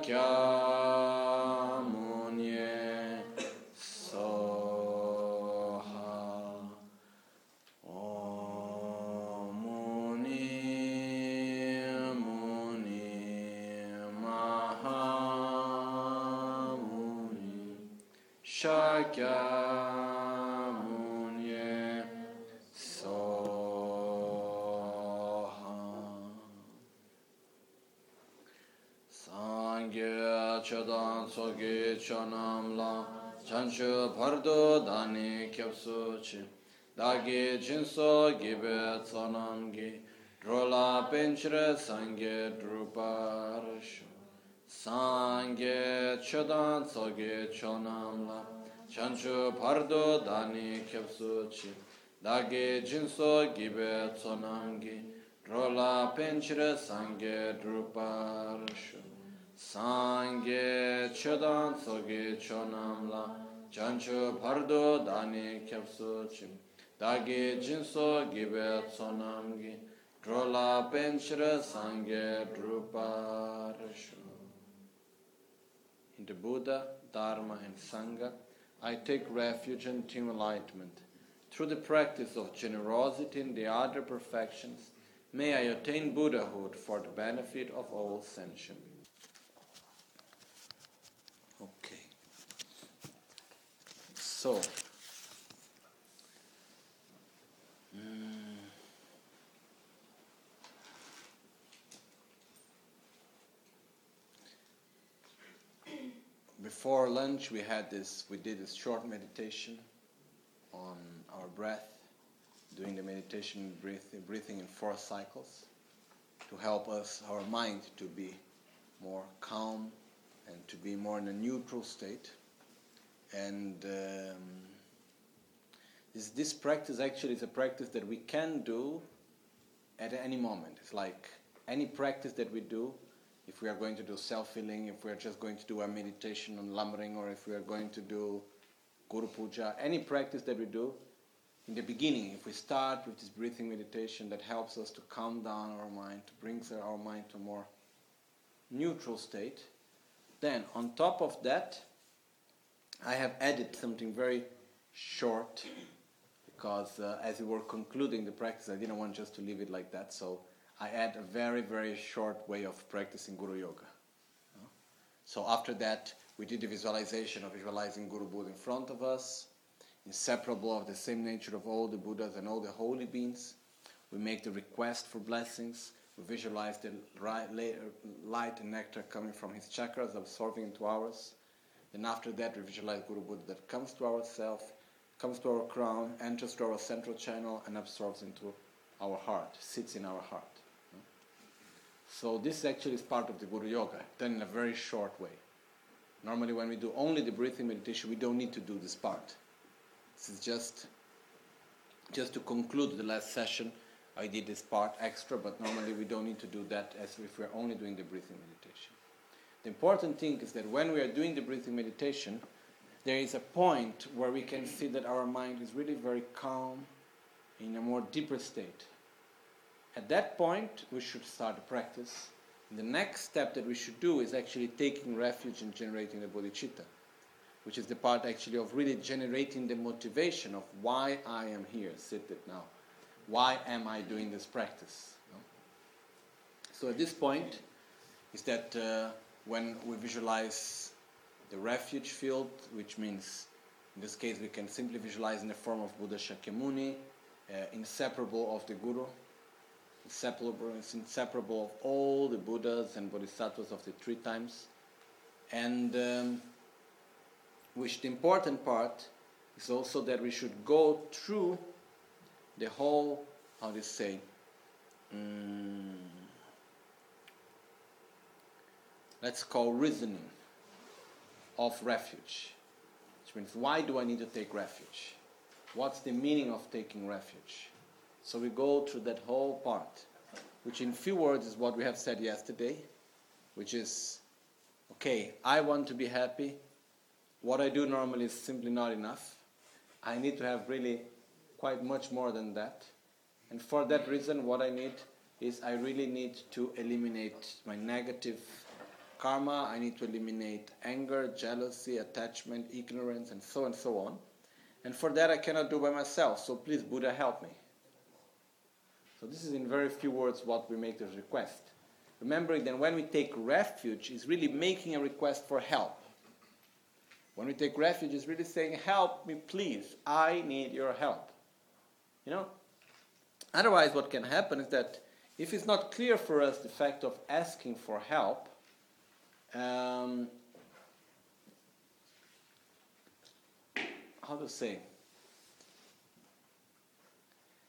Shakyamuni Sogi Chonamla Chanchu Pardo Dani Kyapsu Chi Dagi Jinso Gibe Tsonamgi Drola Penchre Sangye Druparshu Sangye Chodan Sogi Chonamla Chanchu Pardo Dani Kyapsu Chi Dagi Jinso Gibe Tsonamgi Drola Penchre Sangye Druparshu Sangye Chodan Sogi Chonamla Chanchu Pardo Dani Kyapsu Chi Dagi Jinso Gibe Tsonamgi Drola Penchre Sangye Druparshu In the Buddha, Dharma and Sangha, I take refuge and attain enlightenment. Through the practice of generosity and the other perfections, may I attain Buddhahood for the benefit of all sentient beings. Okay. So, mm, before lunch we had this we did this short meditation on our breath doing the meditation breathing, breathing in four cycles to help us our mind to be more calm and to be more in a neutral state and um, this, this practice actually is a practice that we can do at any moment. It's like any practice that we do if we are going to do self-healing, if we are just going to do a meditation on Lamrim, or if we are going to do Guru Puja, any practice that we do, in the beginning, if we start with this breathing meditation that helps us to calm down our mind, to bring our mind to a more neutral state, then on top of that, I have added something very short because uh, as we were concluding the practice, I didn't want just to leave it like that, so I add a very, very short way of practicing Guru Yoga. So after that, we did the visualization of visualizing Guru Buddha in front of us, inseparable of the same nature of all the Buddhas and all the holy beings. We make the request for blessings. We visualize the light and nectar coming from his chakras, absorbing into ours. Then after that, we visualize Guru Buddha that comes to ourself, comes to our crown, enters to our central channel, and absorbs into our heart, sits in our heart. So this actually is part of the Guru Yoga, done in a very short way. Normally when we do only the breathing meditation, we don't need to do this part. This is just, just to conclude the last session, I did this part extra, but normally we don't need to do that as if we're only doing the breathing meditation. The important thing is that when we are doing the breathing meditation, there is a point where we can see that our mind is really very calm, in a more deeper state. At that point, we should start the practice. And the next step that we should do is actually taking refuge in generating the bodhicitta, which is the part actually of really generating the motivation of why I am here, seated now. Why am I doing this practice? So at this point, is that uh, when we visualize the refuge field, which means in this case we can simply visualize in the form of Buddha Shakyamuni, uh, inseparable of the Guru, inseparable, inseparable of all the Buddhas and Bodhisattvas of the three times, and um, which the important part is also that we should go through the whole, how do you say, um, let's call reasoning of refuge. Which means, why do I need to take refuge? What's the meaning of taking refuge? So we go through that whole part, which in few words is what we have said yesterday, which is okay, I want to be happy. What I do normally is simply not enough. I need to have really quite much more than that. And for that reason, what I need is I really need to eliminate my negative karma, I need to eliminate anger, jealousy, attachment, ignorance, and so and so on. And for that, I cannot do by myself. So please, Buddha, help me. So this is in very few words what we make this request. Remembering that when we take refuge, is really making a request for help. When we take refuge, is really saying, "Help me, please. I need your help." You know. Otherwise, what can happen is that if it's not clear for us the fact of asking for help, um, how to say?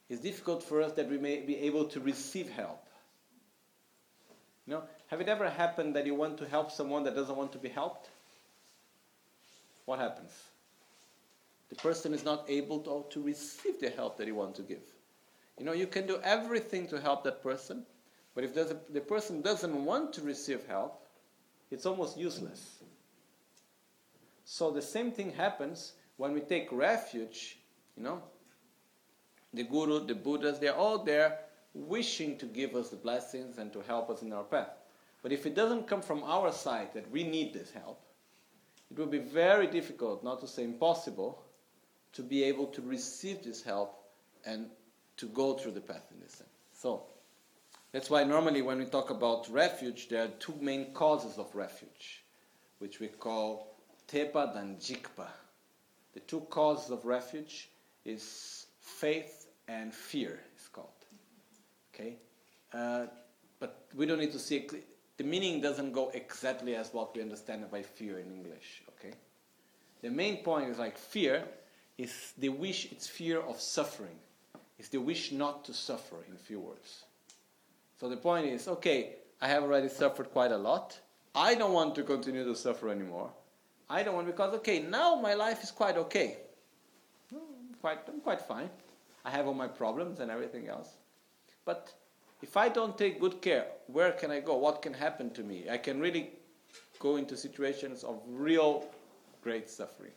It's difficult for us that we may be able to receive help. You know, have it ever happened that you want to help someone that doesn't want to be helped? What happens? The person is not able to, to receive the help that you want to give. You know, you can do everything to help that person, but if a, the person doesn't want to receive help, it's almost useless. So the same thing happens when we take refuge, you know. The Guru, the Buddhas, they're all there wishing to give us the blessings and to help us in our path. But if it doesn't come from our side that we need this help, it will be very difficult, not to say impossible, to be able to receive this help and to go through the path in this sense. So, that's why normally when we talk about refuge, there are two main causes of refuge, which we call tepa and jikpa. The two causes of refuge is faith and fear, it's called. Okay? Uh, but we don't need to see it. The meaning doesn't go exactly as what we understand by fear in English. Okay? The main point is like fear is the wish, it's fear of suffering. It's the wish not to suffer, in few words. So the point is, okay, I have already suffered quite a lot. I don't want to continue to suffer anymore. I don't want because okay, now my life is quite okay. I'm quite, I'm quite fine. I have all my problems and everything else. But if I don't take good care, where can I go? What can happen to me? I can really go into situations of real great suffering.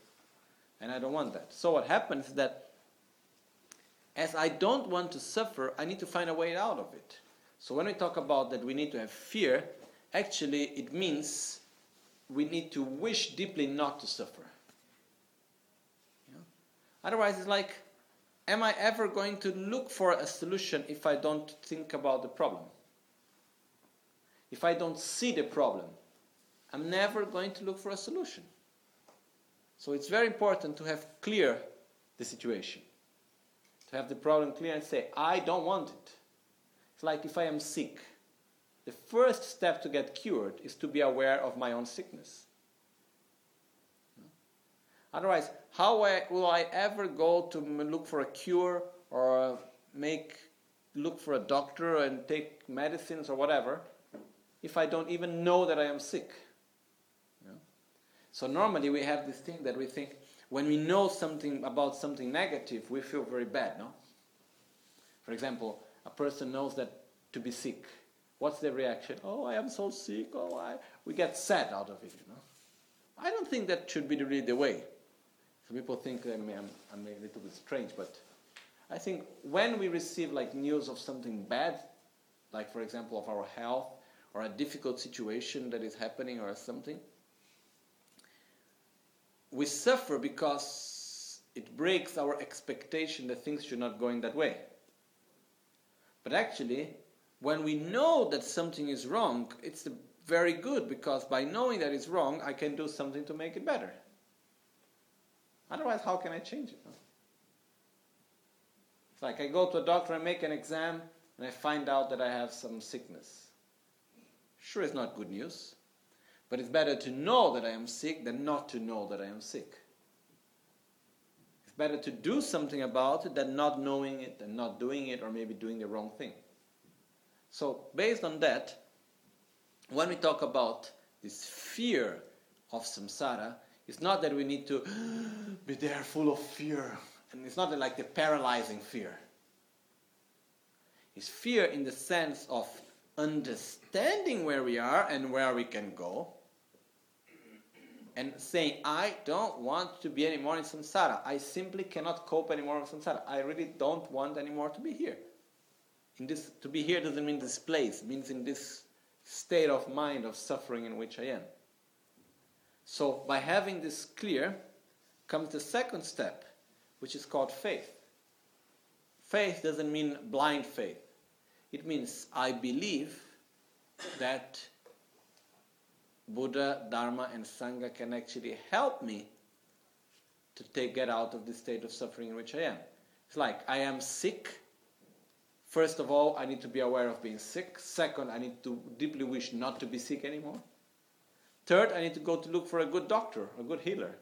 And I don't want that. So what happens is that as I don't want to suffer, I need to find a way out of it. So when we talk about that we need to have fear, actually it means we need to wish deeply not to suffer. Otherwise, it's like, am I ever going to look for a solution if I don't think about the problem? If I don't see the problem, I'm never going to look for a solution. So it's very important to have clear the situation. To have the problem clear and say, I don't want it like if I am sick. The first step to get cured is to be aware of my own sickness. Otherwise, how will I ever go to look for a cure or make look for a doctor and take medicines or whatever if I don't even know that I am sick? So normally we have this thing that we think when we know something about something negative, we feel very bad, no? For example, a person knows that to be sick. What's their reaction? Oh, I am so sick. Oh, I. We get sad out of it, you know. I don't think that should be really the way. Some people think I mean, I'm, I'm a little bit strange, but I think when we receive like news of something bad, like for example of our health or a difficult situation that is happening or something, we suffer because it breaks our expectation that things should not go in that way. But actually, when we know that something is wrong, it's very good because by knowing that it's wrong, I can do something to make it better. Otherwise, how can I change it? It's like I go to a doctor and make an exam and I find out that I have some sickness. Sure, it's not good news, but it's better to know that I am sick than not to know that I am sick. It's better to do something about it than not knowing it and not doing it or maybe doing the wrong thing. So, based on that, when we talk about this fear of samsara, it's not that we need to be there full of fear. And it's not like the paralyzing fear. It's fear in the sense of understanding where we are and where we can go, and saying, I don't want to be anymore in samsara. I simply cannot cope anymore with samsara. I really don't want anymore to be here. In this, to be here doesn't mean this place, it means in this state of mind of suffering in which I am. So, by having this clear, comes the second step, which is called faith. Faith doesn't mean blind faith, it means I believe that Buddha, Dharma, and Sangha can actually help me to take, get out of the state of suffering in which I am. It's like I am sick. First of all, I need to be aware of being sick. Second, I need to deeply wish not to be sick anymore. Third, I need to go to look for a good doctor, a good healer.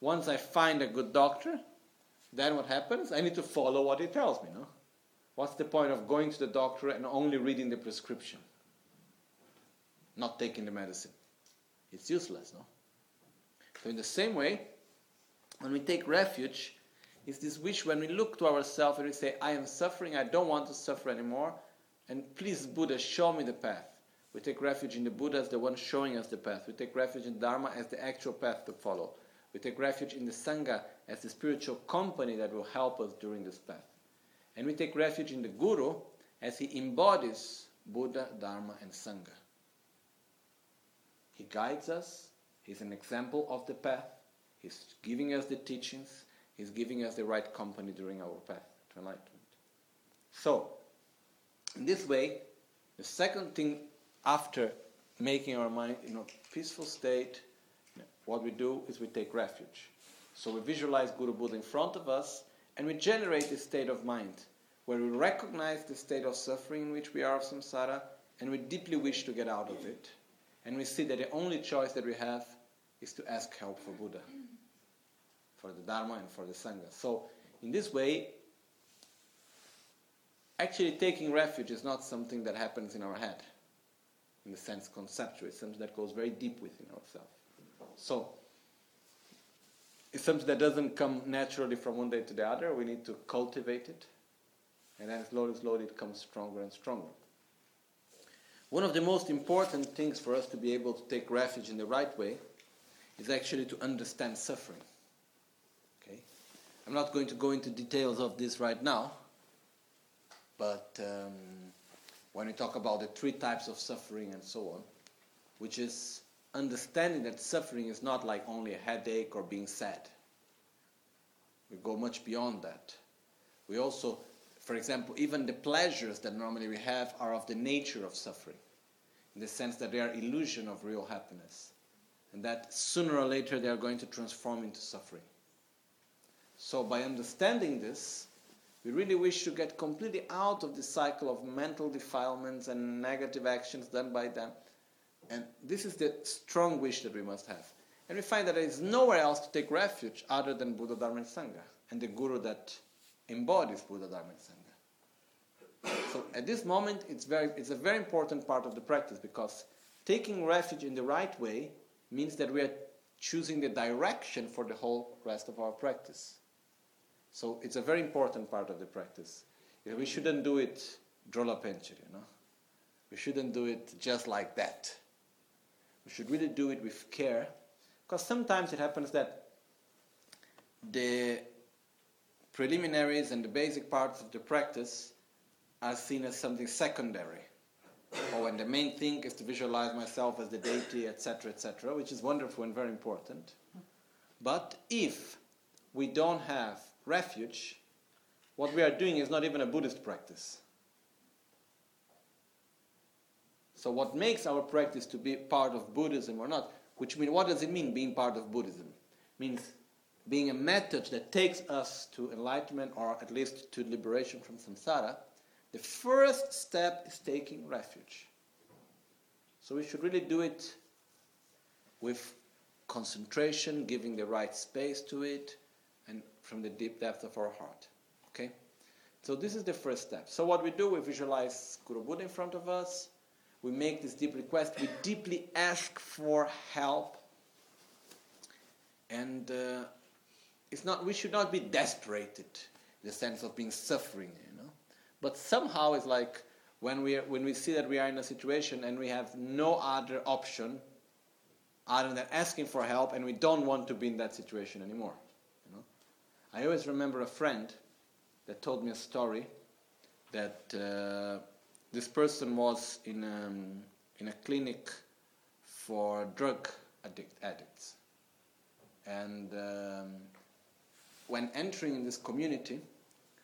Once I find a good doctor, then what happens? I need to follow what he tells me. No? What's the point of going to the doctor and only reading the prescription? not taking the medicine. It's useless, no? So, in the same way, when we take refuge, is this wish when we look to ourselves and we say, I am suffering, I don't want to suffer anymore, and please, Buddha, show me the path. We take refuge in the Buddha as the one showing us the path. We take refuge in Dharma as the actual path to follow. We take refuge in the Sangha as the spiritual company that will help us during this path. And we take refuge in the Guru as he embodies Buddha, Dharma, and Sangha. He guides us. He's an example of the path. He's giving us the teachings. He's giving us the right company during our path to enlightenment. So, in this way, the second thing after making our mind in a peaceful state, what we do is we take refuge. So we visualize Guru Buddha in front of us and we generate this state of mind where we recognize the state of suffering in which we are of samsara and we deeply wish to get out of it and we see that the only choice that we have is to ask help for Buddha, for the Dharma, and for the Sangha. So, in this way, actually taking refuge is not something that happens in our head, in the sense conceptual. It's something that goes very deep within ourselves. So, it's something that doesn't come naturally from one day to the other. We need to cultivate it, and then slowly, slowly, it comes stronger and stronger. One of the most important things for us to be able to take refuge in the right way is actually to understand suffering. I'm not going to go into details of this right now, but um, when we talk about the three types of suffering and so on, which is understanding that suffering is not like only a headache or being sad. We go much beyond that. We also for example, even the pleasures that normally we have are of the nature of suffering, in the sense that they are illusion of real happiness, and that sooner or later they are going to transform into suffering. So, by understanding this, we really wish to get completely out of the cycle of mental defilements and negative actions done by them. And this is the strong wish that we must have. And we find that there is nowhere else to take refuge other than Buddha, Dharma, and Sangha, and the Guru that embodies Buddha, Dharma, and Sangha. So at this moment, it's, very, it's a very important part of the practice because taking refuge in the right way means that we are choosing the direction for the whole rest of our practice. So it's a very important part of the practice. We shouldn't do it drola pencheri, you know. We shouldn't do it just like that. We should really do it with care, because sometimes it happens that the preliminaries and the basic parts of the practice are seen as something secondary. or when the main thing is to visualize myself as the deity, etc., etc., which is wonderful and very important. But if we don't have refuge, what we are doing is not even a Buddhist practice. So, what makes our practice to be part of Buddhism or not, which mean, what does it mean being part of Buddhism? means being a method that takes us to enlightenment or at least to liberation from samsara, the first step is taking refuge. So we should really do it with concentration, giving the right space to it, from the deep depth of our heart. Okay? So this is the first step. So what we do, we visualize Guru Buddha in front of us. We make this deep request. We deeply ask for help. And uh, it's not, we should not be desperated in the sense of being suffering, you know. But somehow it's like when we, are, when we see that we are in a situation and we have no other option other than asking for help and we don't want to be in that situation anymore. I always remember a friend that told me a story that uh, this person was in, um, in a clinic for drug addict, addicts. And um, when entering in this community,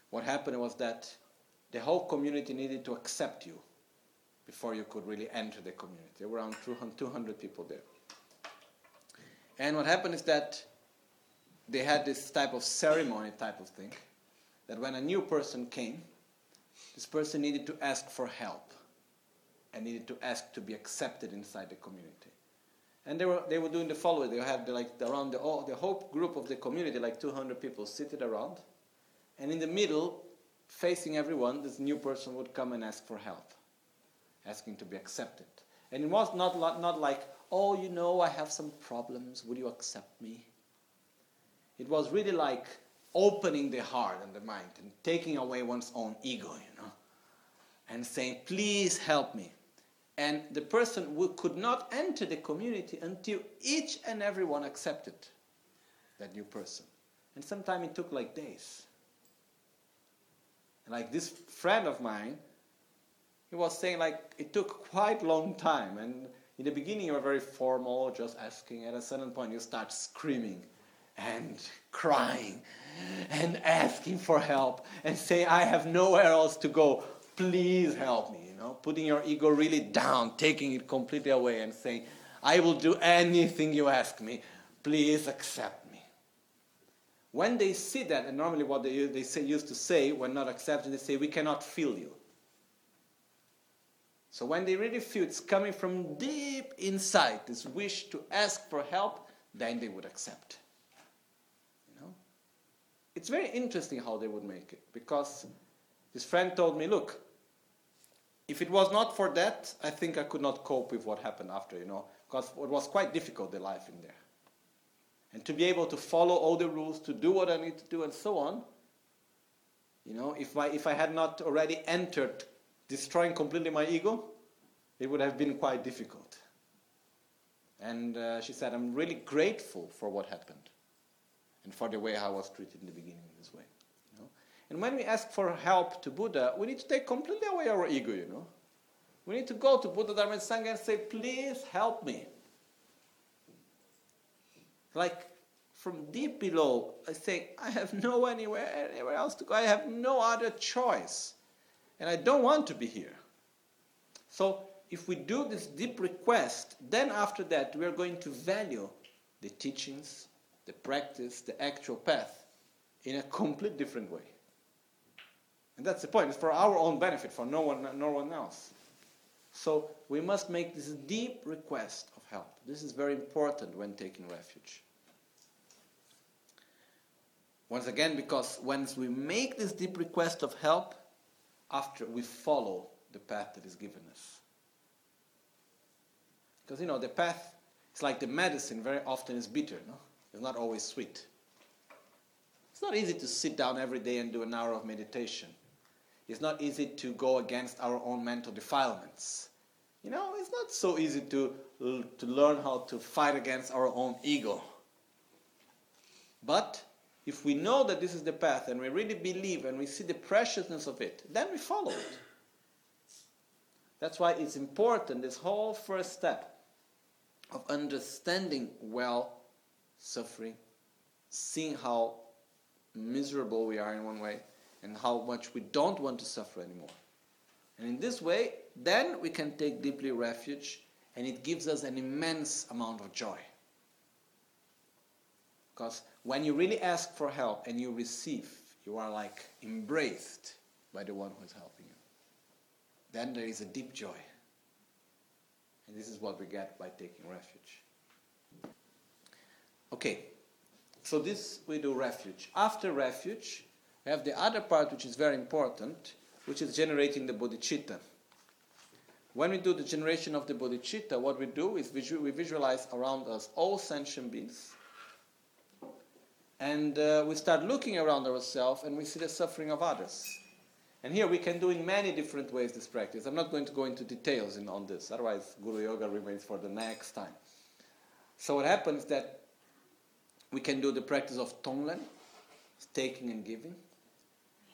what happened was that the whole community needed to accept you before you could really enter the community. There were around 200 people there. And what happened is that they had this type of ceremony type of thing that when a new person came, this person needed to ask for help and needed to ask to be accepted inside the community. And they were, they were doing the following. They had the, like around the, all, the whole group of the community, like 200 people, seated around. And in the middle, facing everyone, this new person would come and ask for help, asking to be accepted. And it was not, not like, oh, you know, I have some problems. Would you accept me? It was really like opening the heart and the mind and taking away one's own ego, you know, and saying, please help me. And the person who could not enter the community until each and everyone accepted that new person. And sometimes it took like days. And like this friend of mine, he was saying like it took quite long time. And in the beginning you were very formal, just asking. At a certain point you start screaming and crying and asking for help and saying, I have nowhere else to go. Please help me You know, putting your ego really down, taking it completely away, and saying, I will do anything you ask me. Please accept me. When they see that, and normally what they, they say, used to say when not accepted, they say, We cannot feel you. So when they really feel it's coming from deep inside, this wish to ask for help, then they would accept. It's very interesting how they would make it because this friend told me, look, if it was not for that, I think I could not cope with what happened after, you know, because it was quite difficult, the life in there. And to be able to follow all the rules, to do what I need to do, and so on, you know, if I, if I had not already entered destroying completely my ego, it would have been quite difficult. And uh, she said, I'm really grateful for what happened and for the way I was treated in the beginning in this way. And when we ask for help to Buddha, we need to take completely away our ego, you know. We need to go to Buddha, Dharma, and Sangha and say, please help me. Like from deep below, I say, I have no anywhere, anywhere else to go. I have no other choice. And I don't want to be here. So if we do this deep request, then after that we are going to value the teachings, the practice, the actual path in a complete different way. And that's the point. It's for our own benefit, for no one, no one else. So we must make this deep request of help. This is very important when taking refuge. Once again, because once we make this deep request of help, after we follow the path that is given us. Because you know, the path is like the medicine, very often is bitter, no? It's not always sweet. It's not easy to sit down every day and do an hour of meditation it's not easy to go against our own mental defilements. You know, it's not so easy to, to learn how to fight against our own ego. But if we know that this is the path and we really believe and we see the preciousness of it, then we follow it. That's why it's important, this whole first step of understanding well suffering, seeing how miserable we are in one way, and how much we don't want to suffer anymore. And in this way, then we can take deeply refuge, and it gives us an immense amount of joy. Because when you really ask for help and you receive, you are like embraced by the one who is helping you. Then there is a deep joy. And this is what we get by taking refuge. Okay, so this we do refuge. After refuge, we have the other part which is very important, which is generating the bodhicitta. When we do the generation of the bodhicitta, what we do is we visualize around us all sentient beings. And uh, we start looking around ourselves and we see the suffering of others. And here we can do in many different ways this practice. I'm not going to go into details in, on this, otherwise Guru Yoga remains for the next time. So what happens that we can do the practice of Tonglen, taking and giving.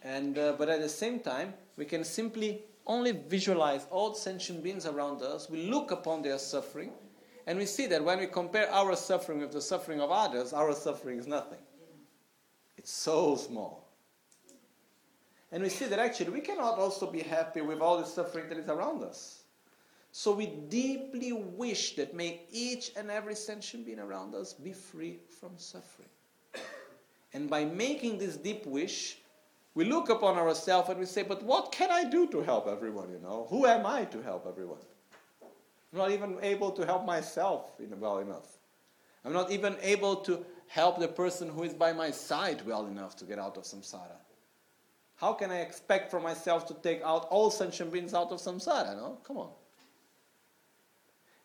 And, uh, but at the same time, we can simply only visualize all sentient beings around us. We look upon their suffering, and we see that when we compare our suffering with the suffering of others, our suffering is nothing. It's so small. And we see that actually we cannot also be happy with all the suffering that is around us. So we deeply wish that may each and every sentient being around us be free from suffering. And by making this deep wish, we look upon ourselves and we say, but what can I do to help everyone, you know? Who am I to help everyone? I'm not even able to help myself well enough. I'm not even able to help the person who is by my side well enough to get out of samsara. How can I expect for myself to take out all sentient beings out of samsara? No? Come on.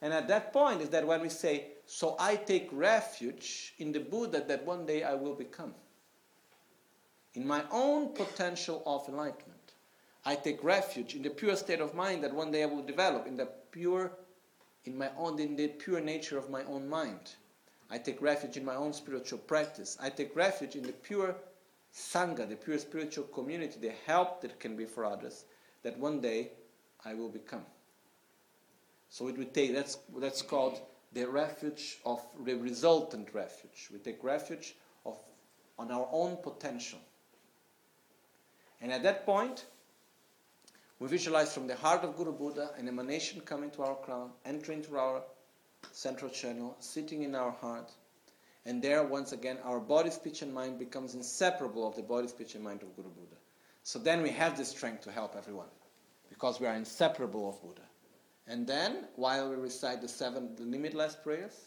And at that point is that when we say, so I take refuge in the Buddha that one day I will become. In my own potential of enlightenment. I take refuge in the pure state of mind that one day I will develop, in the pure, in my own, in the pure nature of my own mind. I take refuge in my own spiritual practice. I take refuge in the pure Sangha, the pure spiritual community, the help that can be for others, that one day I will become. So it would take, that's, that's called the refuge of the resultant refuge. We take refuge of, on our own potential. And at that point, we visualize from the heart of Guru Buddha an emanation coming to our crown, entering through our central channel, sitting in our heart, and there, once again, our body, speech, and mind becomes inseparable of the body, speech, and mind of Guru Buddha. So then we have the strength to help everyone because we are inseparable of Buddha. And then, while we recite the seven limitless prayers,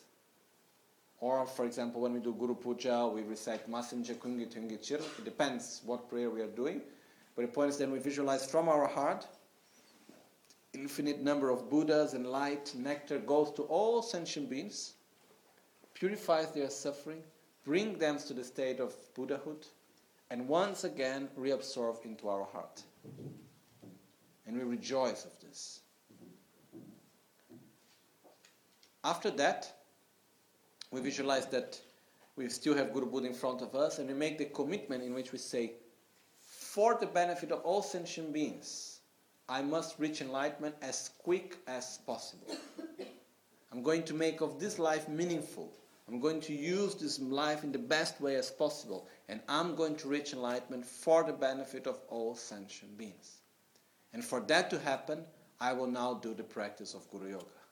or for example, when we do Guru Puja, we recite Masinja Kungi Tungi Chir. It depends what prayer we are doing. But the point is then we visualize from our heart infinite number of Buddhas and light, nectar goes to all sentient beings purifies their suffering, bring them to the state of Buddhahood, and once again reabsorb into our heart. And we rejoice of this. After that, we visualize that we still have Guru Buddha in front of us, and we make the commitment in which we say, for the benefit of all sentient beings, I must reach enlightenment as quick as possible. I'm going to make of this life meaningful. I'm going to use this life in the best way as possible, and I'm going to reach enlightenment for the benefit of all sentient beings. And for that to happen, I will now do the practice of Guru Yoga.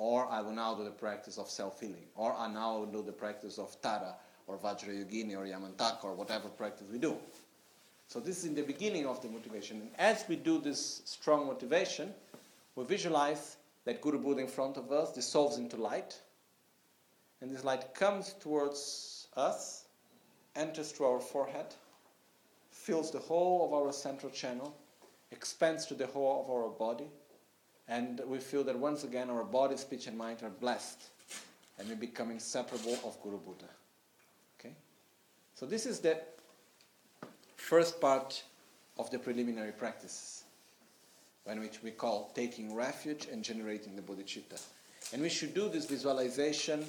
Or I will now do the practice of self healing. Or I now will do the practice of Tara, or Vajrayogini, or Yamantaka, or whatever practice we do. So, this is in the beginning of the motivation. And as we do this strong motivation, we visualize that Guru Buddha in front of us dissolves into light and this light comes towards us, enters through our forehead, fills the whole of our central channel, expands to the whole of our body, and we feel that once again our body, speech, and mind are blessed, and we become inseparable of Guru Buddha. Okay? So this is the first part of the preliminary practices, in which we call taking refuge and generating the bodhicitta. And we should do this visualization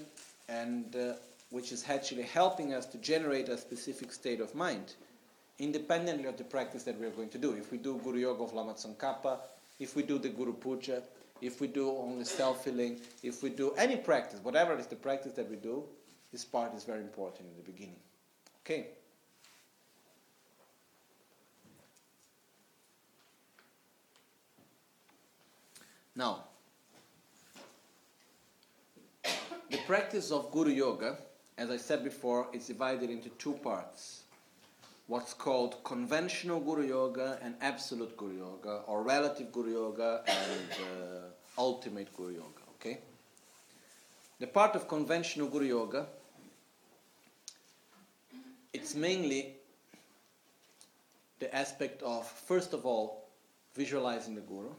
and uh, which is actually helping us to generate a specific state of mind, independently of the practice that we are going to do. If we do Guru Yoga of Lama Tsongkhapa, if we do the Guru Puja, if we do only self-healing, if we do any practice, whatever is the practice that we do, this part is very important in the beginning. Okay? Now, The practice of Guru Yoga, as I said before, is divided into two parts. What's called conventional Guru Yoga and absolute Guru Yoga, or relative Guru Yoga and uh, ultimate Guru Yoga. Okay? The part of conventional Guru Yoga, it's mainly the aspect of, first of all, visualizing the Guru.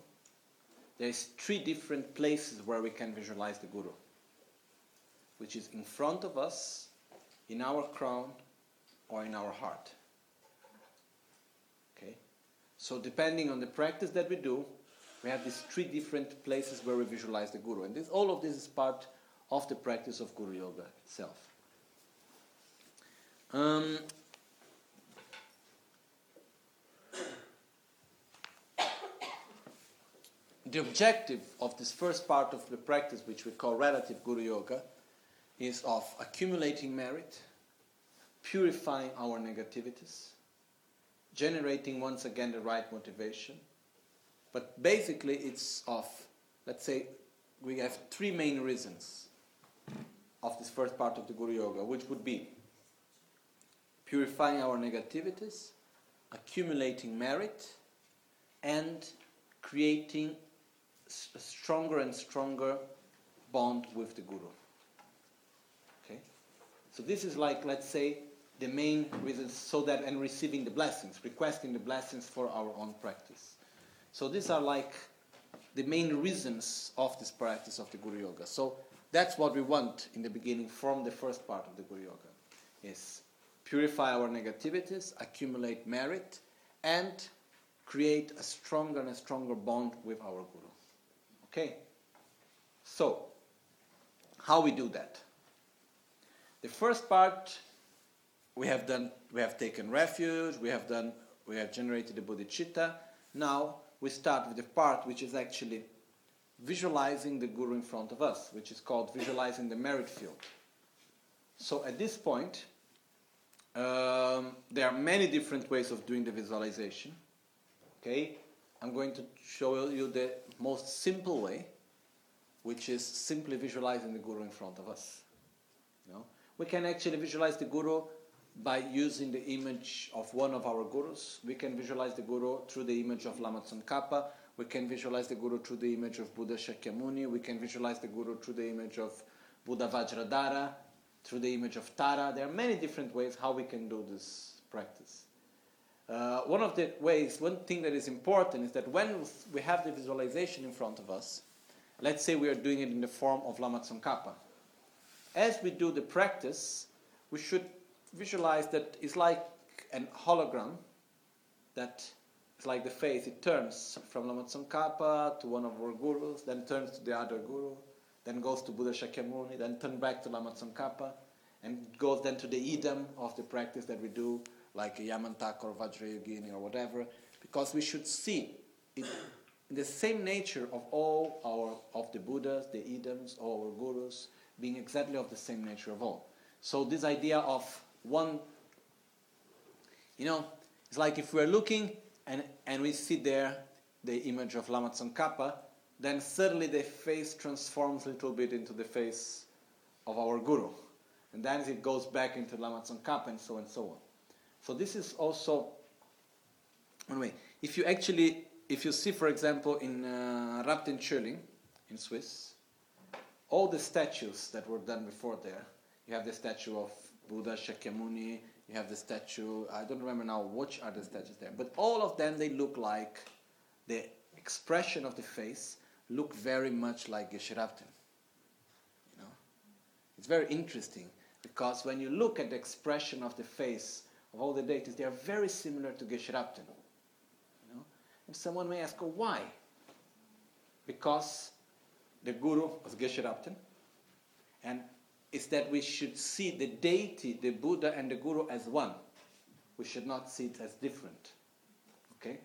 There's three different places where we can visualize the Guru which is in front of us, in our crown, or in our heart. So depending on the practice that we do, we have these three different places where we visualize the Guru. And this, all of this is part of the practice of Guru Yoga itself. Um, the objective of this first part of the practice, which we call relative Guru Yoga, is of accumulating merit, purifying our negativities, generating once again the right motivation. But basically, it's of, let's say, we have three main reasons of this first part of the Guru Yoga, which would be purifying our negativities, accumulating merit, and creating a stronger and stronger bond with the Guru. Okay? So this is like, let's say, the main reasons, so that, and receiving the blessings, requesting the blessings for our own practice. So these are like the main reasons of this practice of the Guru Yoga. So that's what we want in the beginning from the first part of the Guru Yoga, is purify our negativities, accumulate merit, and create a stronger and a stronger bond with our Guru. Okay? So, how we do that? The first part we have done we have taken refuge, we have done we have generated the bodhicitta. Now we start with the part which is actually visualizing the guru in front of us, which is called visualizing the merit field. So at this point, um, there are many different ways of doing the visualization. Okay, I'm going to show you the most simple way, which is simply visualizing the guru in front of us. You know? We can actually visualize the guru by using the image of one of our gurus. We can visualize the guru through the image of Lama Tsongkhapa. We can visualize the guru through the image of Buddha Shakyamuni. We can visualize the guru through the image of Buddha Vajradhara, through the image of Tara. There are many different ways how we can do this practice. Uh, one of the ways, one thing that is important is that when we have the visualization in front of us, let's say we are doing it in the form of Lama Tsongkhapa. As we do the practice, we should visualize that it's like an hologram that it's like the face. It turns from Lama Tsongkhapa to one of our gurus, then turns to the other guru, then goes to Buddha Shakyamuni, then turns back to Lama Tsongkhapa, and goes then to the idam of the practice that we do like Yamantaka or Vajrayogini or whatever, because we should see it in the same nature of all our of the Buddhas, the Idams, all our gurus, being exactly of the same nature of all. So this idea of one, you know, it's like if we're looking and, and we see there the image of Lama Tsongkhapa, then suddenly the face transforms a little bit into the face of our guru. And then it goes back into Lama Tsongkhapa and so and so on. So this is also anyway. If you actually, if you see, for example, in uh, Rabten Choeling in Swiss, all the statues that were done before there, you have the statue of Buddha Shakyamuni, you have the statue. I don't remember now which are the statues there, but all of them they look like the expression of the face look very much like Geshe Rabten. You know, it's very interesting because when you look at the expression of the face of all the deities, they are very similar to Geshe Rabten. You know? And someone may ask, oh, why? Because the Guru was Geshe Rabten, and it's that we should see the deity, the Buddha, and the Guru as one. We should not see it as different. Okay?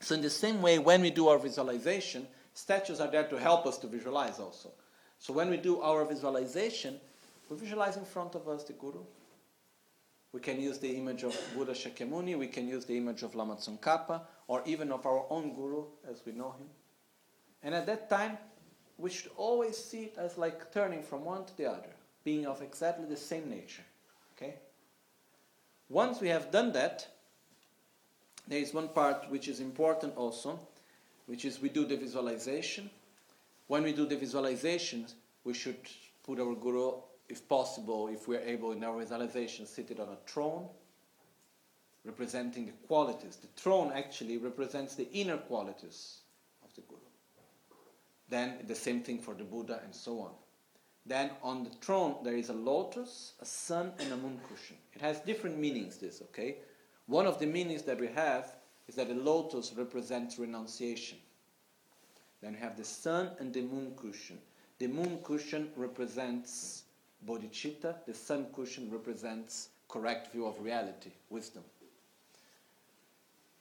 So, in the same way, when we do our visualization, statues are there to help us to visualize also. So, when we do our visualization, we visualize in front of us the Guru, we can use the image of Buddha Shakyamuni, we can use the image of Lama Tsongkhapa, or even of our own Guru as we know him. And at that time, we should always see it as like turning from one to the other, being of exactly the same nature. Okay? Once we have done that, there is one part which is important also, which is we do the visualization. When we do the visualization, we should put our Guru if possible, if we're able in our visualization, seated on a throne, representing the qualities. The throne actually represents the inner qualities. Then the same thing for the Buddha and so on. Then on the throne there is a lotus, a sun, and a moon cushion. It has different meanings, this, okay? One of the meanings that we have is that the lotus represents renunciation. Then we have the sun and the moon cushion. The moon cushion represents bodhicitta, the sun cushion represents correct view of reality, wisdom.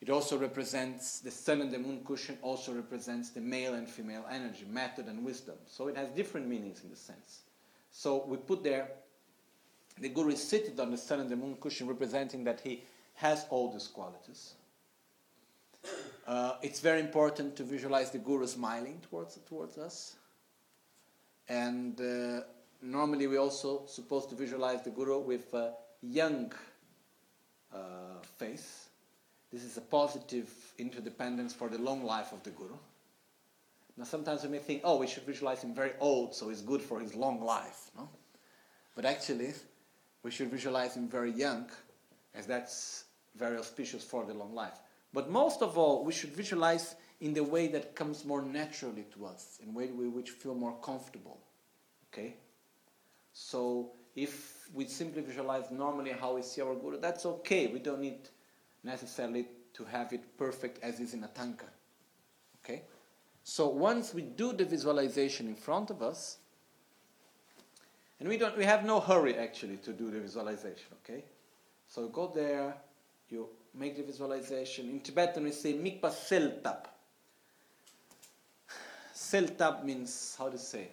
It also represents the sun and the moon cushion also represents the male and female energy, method and wisdom. So it has different meanings in the sense. So we put there the guru is seated on the sun and the moon cushion, representing that he has all these qualities. Uh, it's very important to visualize the guru smiling towards towards us, and uh, normally we also supposed to visualize the guru with a young uh, face. This is a positive interdependence for the long life of the guru. Now, sometimes we may think, oh, we should visualize him very old, so it's good for his long life. No? But actually, we should visualize him very young, as that's very auspicious for the long life. But most of all, we should visualize in the way that comes more naturally to us, in a way we which feel more comfortable. Okay? So if we simply visualize normally how we see our guru, that's okay. We don't need necessarily to have it perfect as is in a thangka. Okay? So once we do the visualization in front of us, and we don't we have no hurry actually to do the visualization, okay? So go there, you make the visualization. In Tibetan we say mikpa seltap. Seltap means how to say?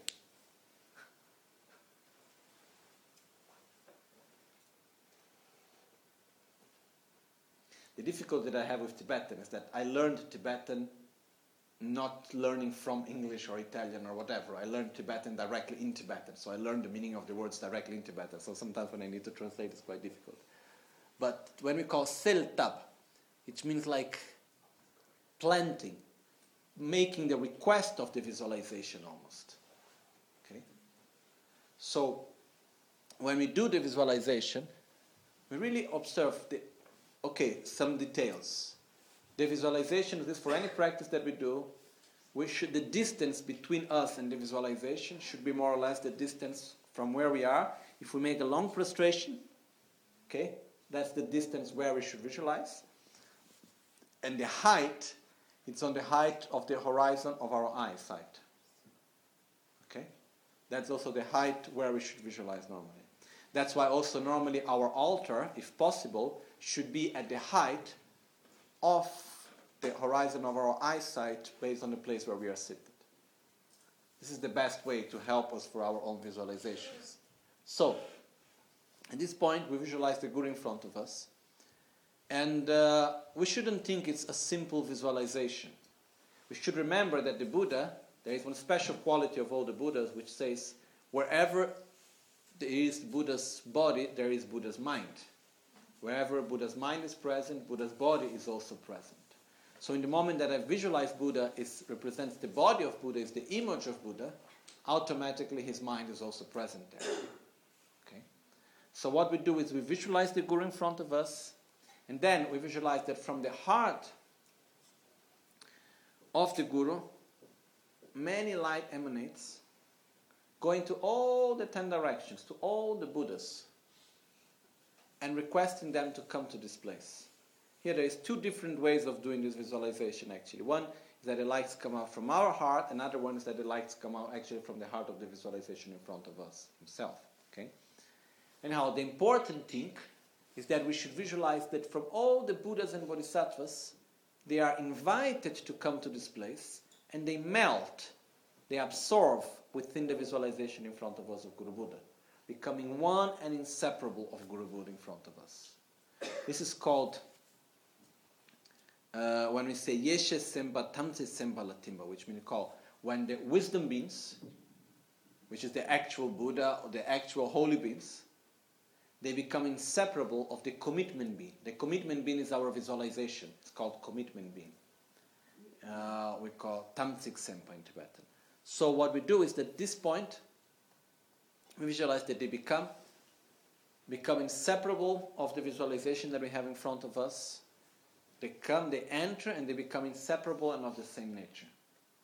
The difficulty that I have with Tibetan is that I learned Tibetan not learning from English or Italian or whatever. I learned Tibetan directly in Tibetan, so I learned the meaning of the words directly in Tibetan. So sometimes when I need to translate, it's quite difficult. But when we call seltab, it means like planting, making the request of the visualization almost. Okay? So when we do the visualization, we really observe the okay, some details the visualization, of this for any practice that we do, we should, the distance between us and the visualization should be more or less the distance from where we are. If we make a long prostration, okay, that's the distance where we should visualize. And the height, it's on the height of the horizon of our eyesight. Okay? That's also the height where we should visualize normally. That's why also normally our altar, if possible, should be at the height of the horizon of our eyesight based on the place where we are seated. This is the best way to help us for our own visualizations. So, at this point, we visualize the Guru in front of us. And uh, we shouldn't think it's a simple visualization. We should remember that the Buddha, there is one special quality of all the Buddhas which says, wherever there is Buddha's body, there is Buddha's mind. Wherever Buddha's mind is present, Buddha's body is also present. So in the moment that I visualize Buddha is represents the body of Buddha, is the image of Buddha, automatically his mind is also present there. Okay? So what we do is we visualize the Guru in front of us, and then we visualize that from the heart of the Guru, many light emanates, going to all the ten directions, to all the Buddhas, and requesting them to come to this place. Here there is two different ways of doing this visualization actually. One is that the lights come out from our heart, another one is that the lights come out actually from the heart of the visualization in front of us himself. Okay? Anyhow, the important thing is that we should visualize that from all the Buddhas and Bodhisattvas, they are invited to come to this place and they melt, they absorb within the visualization in front of us of Guru Buddha, becoming one and inseparable of Guru Buddha in front of us. This is called uh, when we say Yeshe Semba Tamse Semba Latimba, which means call when the wisdom beings, which is the actual Buddha or the actual holy beings, they become inseparable of the commitment being. The commitment being is our visualization. It's called commitment being. Uh, we call Tamsik Sempa in Tibetan. So what we do is that at this point, we visualize that they become become inseparable of the visualization that we have in front of us they come, they enter, and they become inseparable and of the same nature.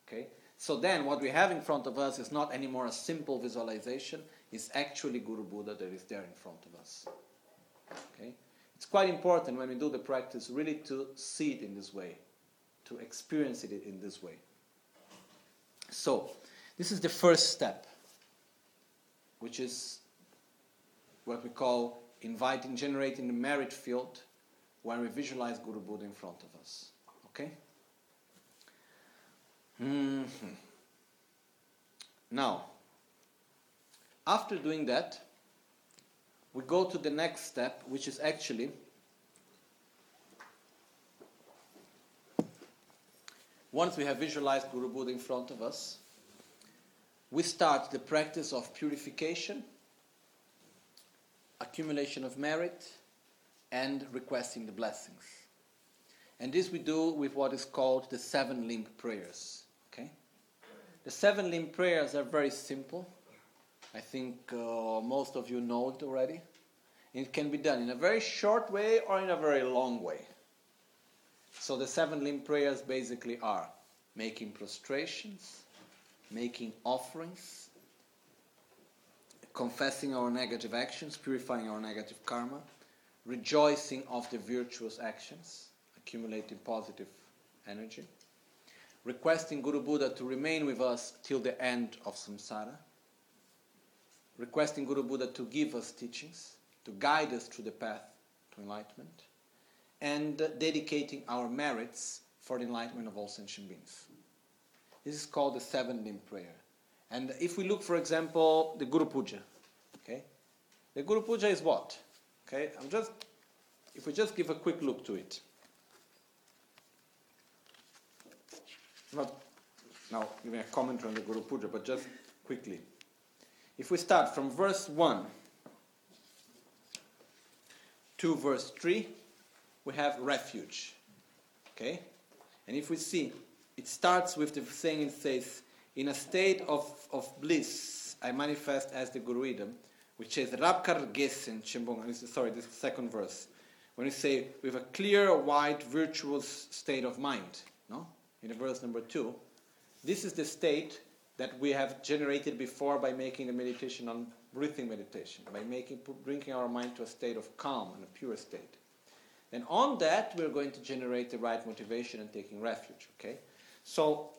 Okay? So then, what we have in front of us is not anymore a simple visualization, it's actually Guru Buddha that is there in front of us. Okay? It's quite important when we do the practice really to see it in this way, to experience it in this way. So, this is the first step, which is what we call inviting, generating the merit field when we visualize Guru Buddha in front of us. Okay? Mm-hmm. Now, after doing that, we go to the next step, which is actually once we have visualized Guru Buddha in front of us, we start the practice of purification, accumulation of merit, and requesting the blessings. And this we do with what is called the seven limb prayers. Okay? The seven limb prayers are very simple. I think uh, most of you know it already. It can be done in a very short way or in a very long way. So the seven limb prayers basically are making prostrations, making offerings, confessing our negative actions, purifying our negative karma, rejoicing of the virtuous actions, accumulating positive energy, requesting Guru Buddha to remain with us till the end of samsara, requesting Guru Buddha to give us teachings, to guide us through the path to enlightenment, and dedicating our merits for the enlightenment of all sentient beings. This is called the seven limb prayer. And if we look, for example, the Guru Puja, okay, the Guru Puja is what? Okay, I'm just, if we just give a quick look to it. Not now giving a comment on the Guru Puja, but just quickly. If we start from verse 1 to verse 3, we have refuge. Okay? And if we see, it starts with the saying it says, In a state of, of bliss, I manifest as the Guru Yidam, which is Rabkar Gesen Chimbong. Sorry, this is the second verse. When we say, with a clear, white, virtuous state of mind, no? In verse number 2, this is the state that we have generated before by making the meditation on breathing meditation, by making, bringing our mind to a state of calm and a pure state. And on that, we're going to generate the right motivation and taking refuge. Okay? So,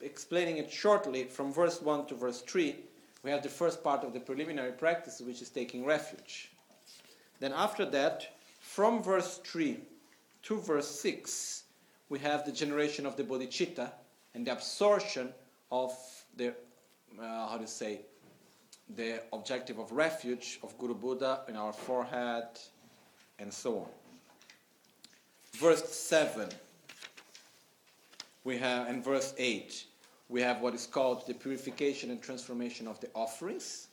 explaining it shortly, from verse 1 to verse 3, we have the first part of the preliminary practice, which is taking refuge. Then, after that, from verse 3 to verse 6, we have the generation of the bodhicitta and the absorption of the, uh, how to say, the objective of refuge of Guru Buddha in our forehead, and so on. Verse 7, we have, in verse 8, we have what is called the purification and transformation of the offerings.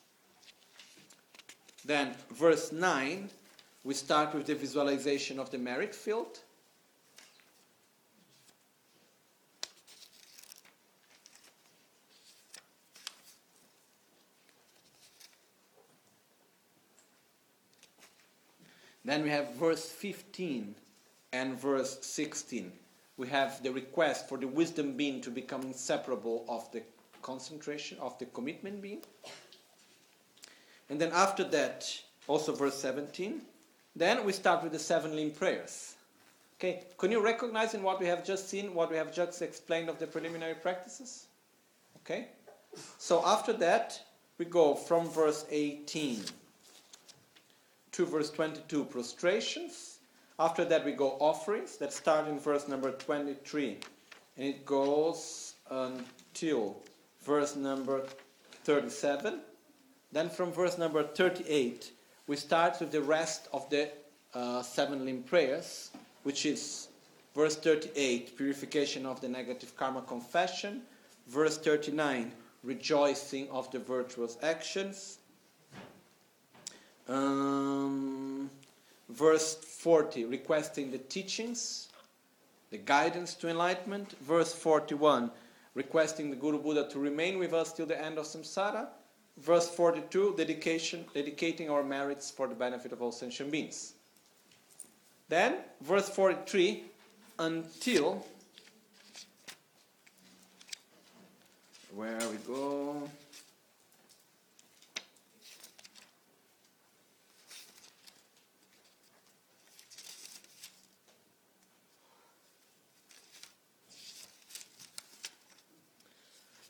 Then, verse 9, we start with the visualization of the merit field. Then we have verse 15 and verse 16. We have the request for the wisdom being to become inseparable of the concentration, of the commitment being. And then after that, also verse 17. Then we start with the seven limb prayers. Okay, can you recognize in what we have just seen, what we have just explained of the preliminary practices? Okay, so after that, we go from verse 18 to verse 22, prostrations. After that, we go offerings that start in verse number 23. And it goes until verse number 37. Then from verse number 38, we start with the rest of the uh, seven limb prayers, which is verse 38, purification of the negative karma confession. Verse 39, rejoicing of the virtuous actions. Um, verse 40, requesting the teachings, the guidance to enlightenment. Verse 41, requesting the Guru Buddha to remain with us till the end of samsara. Verse 42, dedication, dedicating our merits for the benefit of all sentient beings. Then, verse 43, until where we go.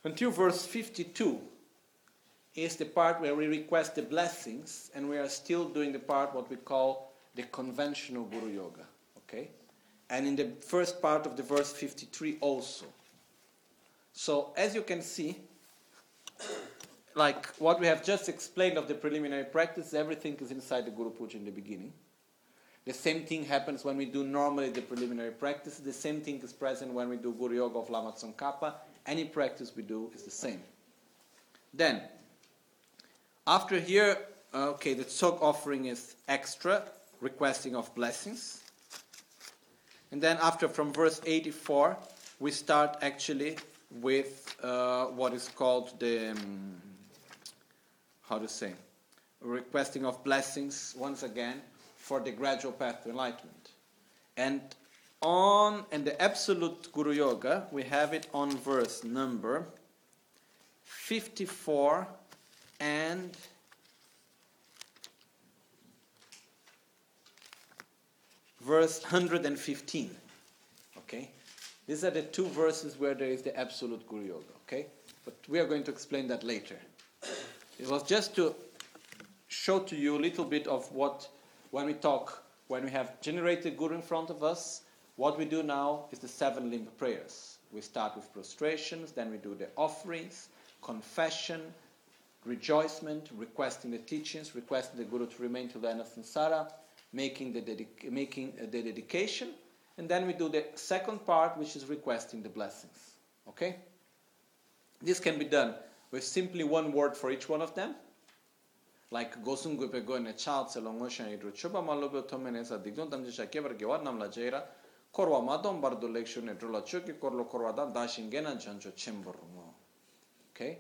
Until verse 52 is the part where we request the blessings, and we are still doing the part what we call the conventional Guru Yoga. Okay? And in the first part of the verse 53 also. So, as you can see, like what we have just explained of the preliminary practice, everything is inside the Guru Puja in the beginning. The same thing happens when we do normally the preliminary practice. The same thing is present when we do Guru Yoga of Lama Tsongkhapa. Any practice we do is the same. Then, after here, okay, the Tsok offering is extra, requesting of blessings. And then after, from verse 84, we start actually with uh, what is called the, um, how to say, requesting of blessings once again for the gradual path to enlightenment. And on in the absolute Guru Yoga, we have it on verse number 54 and verse 115. Okay? These are the two verses where there is the absolute Guru Yoga. Okay? But we are going to explain that later. It was just to show to you a little bit of what, when we talk, when we have generated Guru in front of us, what we do now is the seven limb prayers. We start with prostrations, then we do the offerings, confession, rejoicement, requesting the teachings, requesting the Guru to remain till the end of samsara, making the, dedic- making uh, the dedication, and then we do the second part, which is requesting the blessings. Okay? This can be done with simply one word for each one of them. Like Gosun Gupe Goine Chal Tselong Oshan Idru Chuba Tamjisha Kever Gewar Namla Jaira Korwa Madon Bardu Lekshu Nedrula Chuki Korlo Korwa Dan Dashin Chimborumo. Okay?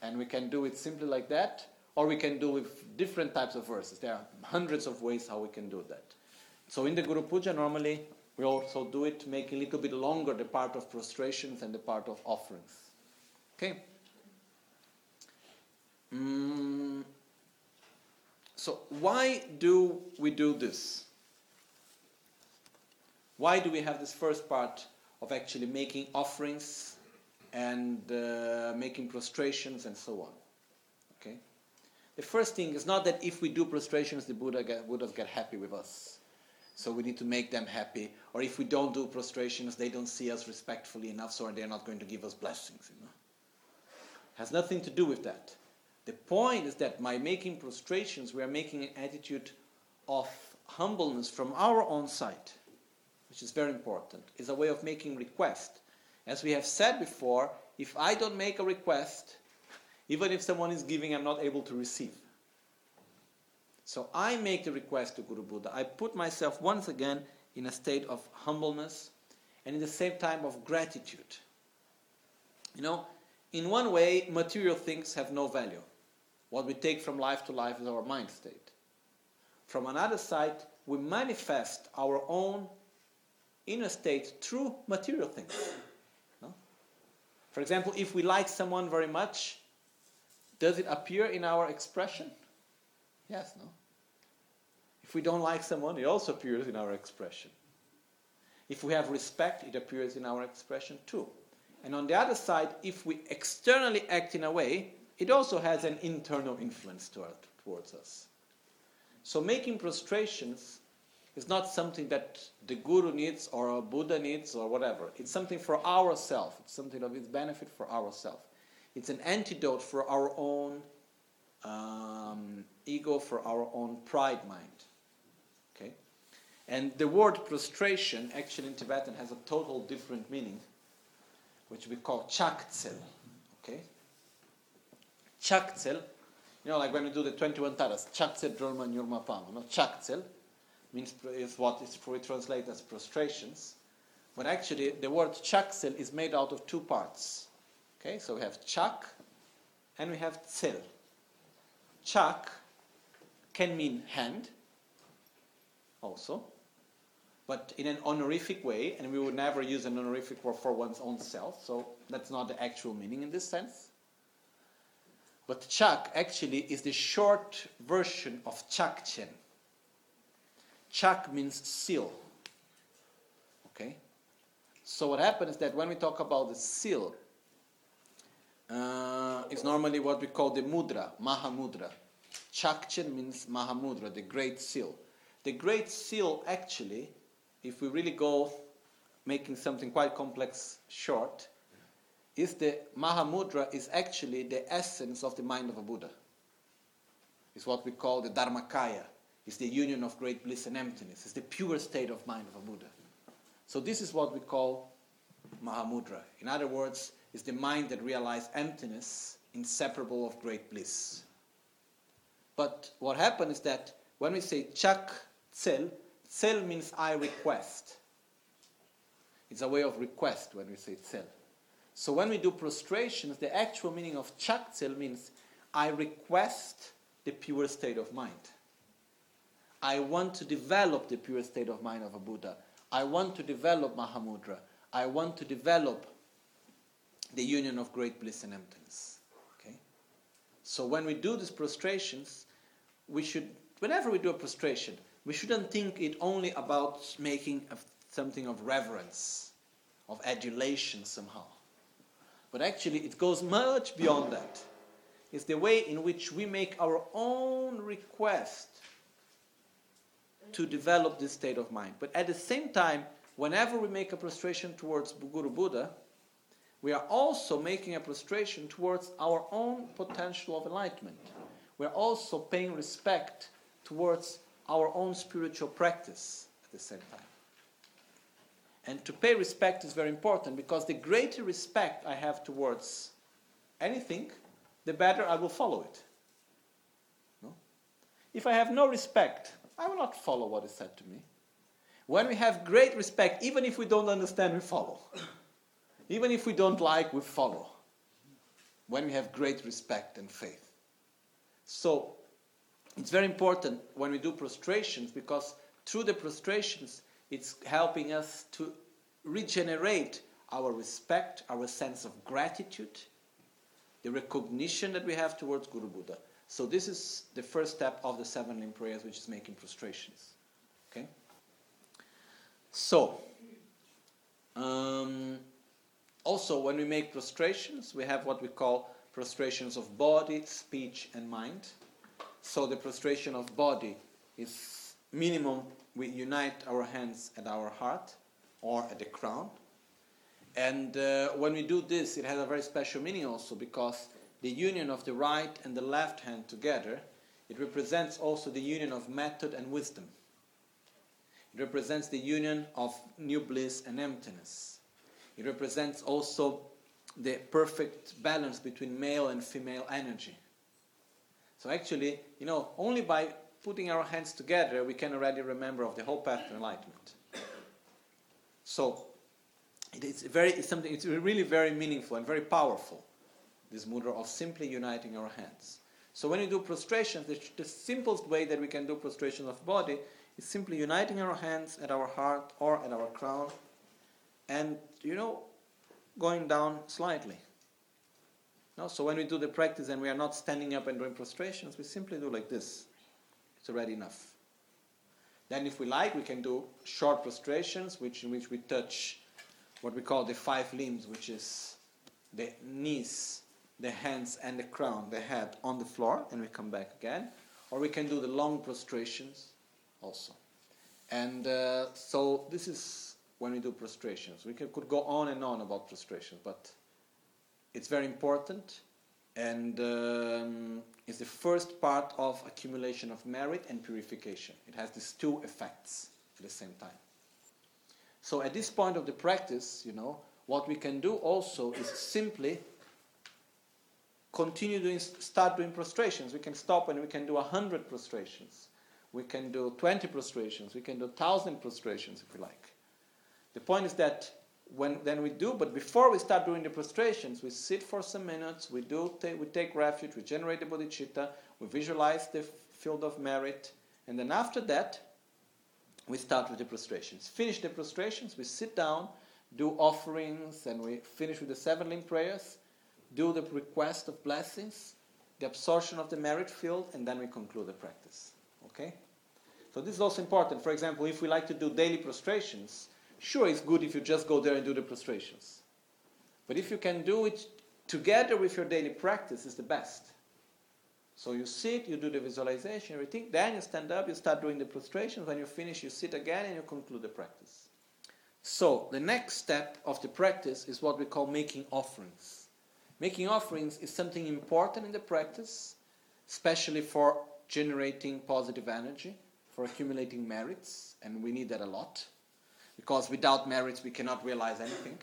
And we can do it simply like that, or we can do with different types of verses. There are hundreds of ways how we can do that. So in the Guru Puja, normally we also do it, make a little bit longer the part of prostrations and the part of offerings. Okay? Mm. So why do we do this? Why do we have this first part of actually making offerings and uh, making prostrations and so on? Okay? The first thing is not that if we do prostrations, the Buddha get, Buddhas get happy with us. So we need to make them happy. Or if we don't do prostrations, they don't see us respectfully enough, so they're not going to give us blessings. You know? has nothing to do with that. The point is that by making prostrations, we are making an attitude of humbleness from our own side, which is very important. is a way of making request. As we have said before, if I don't make a request, even if someone is giving, I'm not able to receive. So I make the request to Guru Buddha. I put myself once again in a state of humbleness and in the same time of gratitude. You know, in one way, material things have no value. What we take from life to life is our mind state. From another side, we manifest our own inner state through material things. No? For example, if we like someone very much, does it appear in our expression? Yes, no? If we don't like someone, it also appears in our expression. If we have respect, it appears in our expression too. And on the other side, if we externally act in a way, it also has an internal influence towards us. So making prostrations is not something that the guru needs or a Buddha needs or whatever. It's something for ourselves. It's something of its benefit for ourselves. It's an antidote for our own um, ego, for our own pride mind. Okay? And the word prostration, actually in Tibetan, has a total different meaning, which we call chaktsel. Okay? Chaktsel, you know, like when we do the 21 taras, chaktsel drolma nyurma pama, no? Chaktsel means is what is we translate as prostrations. But actually, the word chaksel is made out of two parts. Okay, so we have chak and we have tsel. Chak can mean hand, also, but in an honorific way, and we would never use an honorific word for one's own self, so that's not the actual meaning in this sense. But chak actually is the short version of chakchen. Chak means seal. Okay? So what happens is that when we talk about the seal, uh, is normally what we call the mudra, Mahamudra. Chakchen means Mahamudra, the great seal. The great seal, actually, if we really go making something quite complex short, is the Mahamudra is actually the essence of the mind of a Buddha. It's what we call the Dharmakaya. It's the union of great bliss and emptiness. It's the pure state of mind of a Buddha. So this is what we call Mahamudra. In other words, it's the mind that realizes emptiness inseparable of great bliss. But what happens is that when we say chak tsel, tsel means I request. It's a way of request when we say tsel. So when we do prostrations, the actual meaning of chak tsel means I request the pure state of mind. I want to develop the pure state of mind of a Buddha. I want to develop Mahamudra. I want to develop the union of great bliss and emptiness. Okay? So when we do these prostrations, we should, whenever we do a prostration, we shouldn't think it only about making a, something of reverence, of adulation somehow. But actually, it goes much beyond that. It's the way in which we make our own request to develop this state of mind. But at the same time, whenever we make a prostration towards Guru Buddha, we are also making a prostration towards our own potential of enlightenment. We're also paying respect towards our own spiritual practice at the same time. And to pay respect is very important because the greater respect I have towards anything, the better I will follow it. No? If I have no respect, I will not follow what is said to me. When we have great respect, even if we don't understand, we follow. Even if we don't like, we follow. When we have great respect and faith. So, it's very important when we do prostrations because through the prostrations, it's helping us to regenerate our respect, our sense of gratitude, the recognition that we have towards Guru Buddha. So this is the first step of the seven limb prayers, which is making prostrations. Okay. So, um, also when we make prostrations, we have what we call prostrations of body, speech, and mind. So the prostration of body is minimum. We unite our hands at our heart or at the crown. And uh, when we do this, it has a very special meaning also because the union of the right and the left hand together, it represents also the union of method and wisdom. It represents the union of new bliss and emptiness. It represents also the perfect balance between male and female energy. So actually, you know, only by putting our hands together, we can already remember of the whole path to enlightenment. So it's very it's something it's really very meaningful and very powerful this mudra of simply uniting our hands. So when you do prostrations the, the simplest way that we can do prostration of body is simply uniting our hands at our heart or at our crown and you know going down slightly. No? so when we do the practice and we are not standing up and doing prostrations we simply do like this. It's already enough. Then if we like we can do short prostrations which in which we touch what we call the five limbs, which is the knees, the hands, and the crown, the head on the floor, and we come back again. Or we can do the long prostrations also. And uh, so this is when we do prostrations. We could go on and on about prostrations, but it's very important and um, it's the first part of accumulation of merit and purification. It has these two effects at the same time. So at this point of the practice, you know, what we can do also is simply continue doing, start doing prostrations. We can stop and we can do 100 prostrations. We can do 20 prostrations. We can do 1,000 prostrations if we like. The point is that when then we do, but before we start doing the prostrations, we sit for some minutes, we do we take refuge, we generate the bodhicitta, we visualize the field of merit, and then after that, we start with the prostrations. Finish the prostrations, we sit down, do offerings, and we finish with the seven limb prayers, do the request of blessings, the absorption of the merit field, and then we conclude the practice. Okay? So this is also important. For example, if we like to do daily prostrations, sure, it's good if you just go there and do the prostrations. But if you can do it together with your daily practice is the best. So you sit, you do the visualization, everything, then you stand up, you start doing the prostration. When you finish, you sit again and you conclude the practice. So the next step of the practice is what we call making offerings. Making offerings is something important in the practice, especially for generating positive energy, for accumulating merits, and we need that a lot. Because without merits, we cannot realize anything.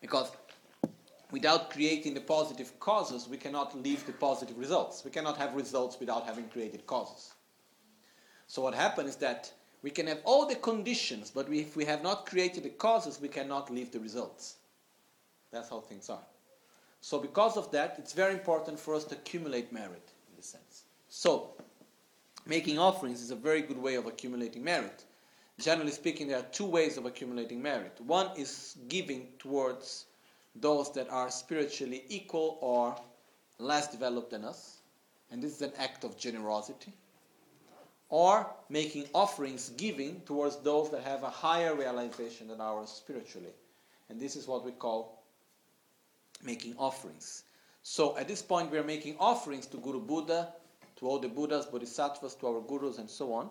Because without creating the positive causes, we cannot leave the positive results. We cannot have results without having created causes. So, what happens is that we can have all the conditions, but if we have not created the causes, we cannot leave the results. That's how things are. So, because of that, it's very important for us to accumulate merit in this sense. So, making offerings is a very good way of accumulating merit. Generally speaking, there are two ways of accumulating merit. One is giving towards those that are spiritually equal or less developed than us, and this is an act of generosity. Or making offerings, giving towards those that have a higher realization than ours spiritually. And this is what we call making offerings. So at this point, we are making offerings to Guru Buddha, to all the Buddhas, Bodhisattvas, to our gurus, and so on.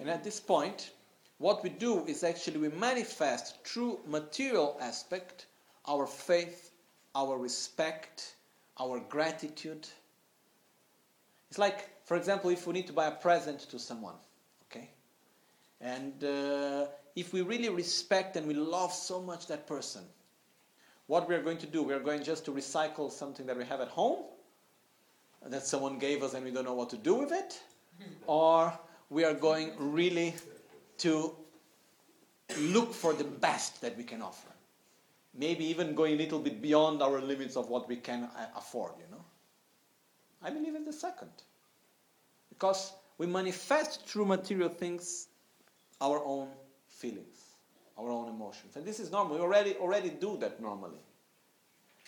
And at this point, what we do is actually we manifest through material aspect our faith, our respect, our gratitude. It's like, for example, if we need to buy a present to someone, okay? And uh, if we really respect and we love so much that person, what we are going to do, we are going just to recycle something that we have at home that someone gave us and we don't know what to do with it, or we are going really to look for the best that we can offer. Maybe even going a little bit beyond our limits of what we can uh, afford, you know. I believe in the second. Because we manifest through material things our own feelings, our own emotions. And this is normal. We already, already do that normally.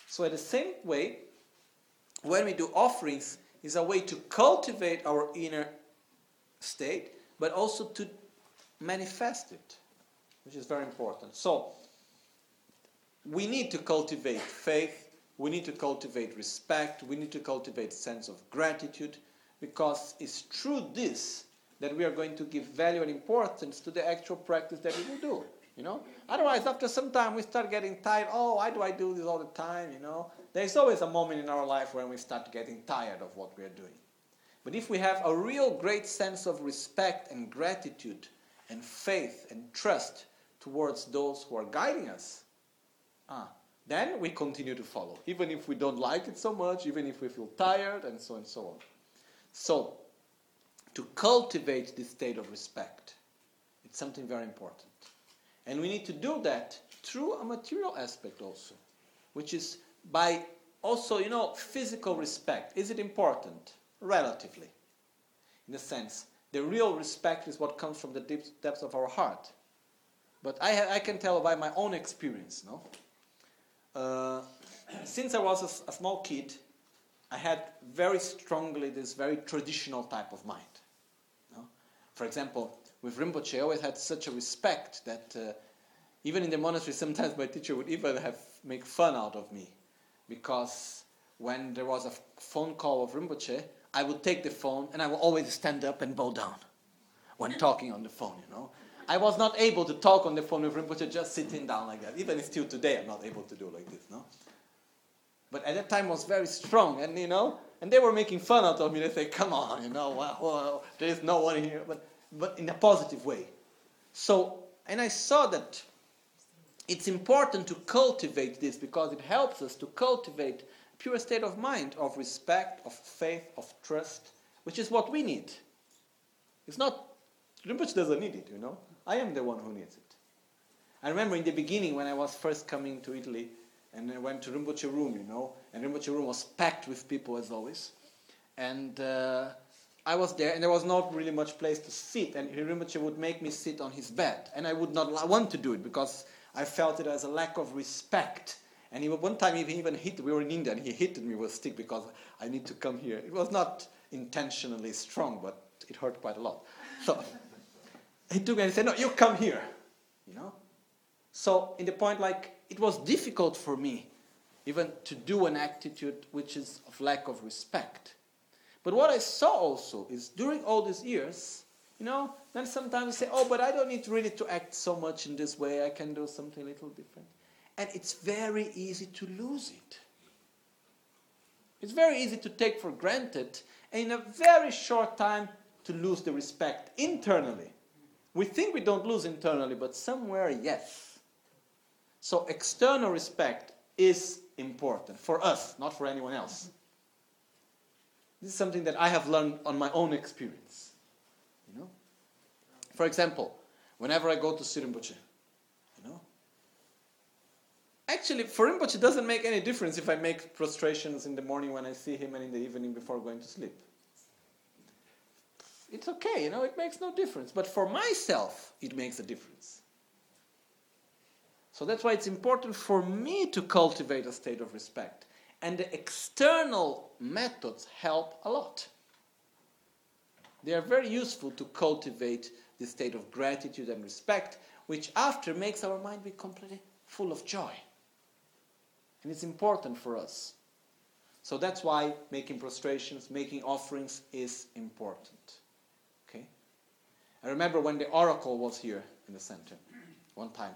So, in the same way, when we do offerings, is a way to cultivate our inner state, but also to manifest it, which is very important. So, we need to cultivate faith, we need to cultivate respect, we need to cultivate sense of gratitude, because it's through this that we are going to give value and importance to the actual practice that we will do. You know? Otherwise, after some time, we start getting tired. Oh, why do I do this all the time? You know? There's always a moment in our life when we start getting tired of what we are doing. But if we have a real great sense of respect and gratitude and faith and trust towards those who are guiding us, ah, then we continue to follow, even if we don't like it so much, even if we feel tired, and so and so on. So, to cultivate this state of respect, it's something very important. And we need to do that through a material aspect also, which is by also, you know, physical respect. Is it important? Relatively. In a sense, the real respect is what comes from the deep depths of our heart. But I, I can tell by my own experience, no? Uh, since I was a, a, small kid, I had very strongly this very traditional type of mind. No? For example, with Rinpoche, I always had such a respect that uh, even in the monastery, sometimes my teacher would even have make fun out of me, because when there was a phone call of Rinpoche, I would take the phone and I would always stand up and bow down when talking on the phone. You know, I was not able to talk on the phone with Rinpoche just sitting down like that. Even still today, I'm not able to do like this. No. But at that time, was very strong, and you know, and they were making fun out of me. They say, "Come on, you know, well, well, there is no one here," but but in a positive way. So, and I saw that it's important to cultivate this because it helps us to cultivate a pure state of mind, of respect, of faith, of trust, which is what we need. It's not, Rinpoche doesn't need it, you know. I am the one who needs it. I remember in the beginning when I was first coming to Italy and I went to Rinpoche room, you know, and Rinpoche room was packed with people as always. And uh, I was there, and there was not really much place to sit. And Rinpoche would make me sit on his bed, and I would not want to do it because I felt it as a lack of respect. And he, one time he even hit. We were in India, and he hit me with a stick because I need to come here. It was not intentionally strong, but it hurt quite a lot. So he took me and said, "No, you come here," you know. So, in the point, like, it was difficult for me even to do an attitude which is of lack of respect. But what I saw also is during all these years, you know, then sometimes I say, oh, but I don't need really to act so much in this way. I can do something a little different. And it's very easy to lose it. It's very easy to take for granted, and in a very short time to lose the respect internally. We think we don't lose internally, but somewhere, yes. So, external respect is important for us, not for anyone else. This is something that I have learned on my own experience. You know? For example, whenever I go to Sri Rinpoche, you know, actually for Rinpoche it doesn't make any difference if I make prostrations in the morning when I see him and in the evening before going to sleep. It's okay, you know, it makes no difference. But for myself, it makes a difference. So that's why it's important for me to cultivate a state of respect. And the external methods help a lot. They are very useful to cultivate the state of gratitude and respect, which after makes our mind be completely full of joy. And it's important for us. So that's why making prostrations, making offerings is important. Okay? I remember when the oracle was here in the center one time.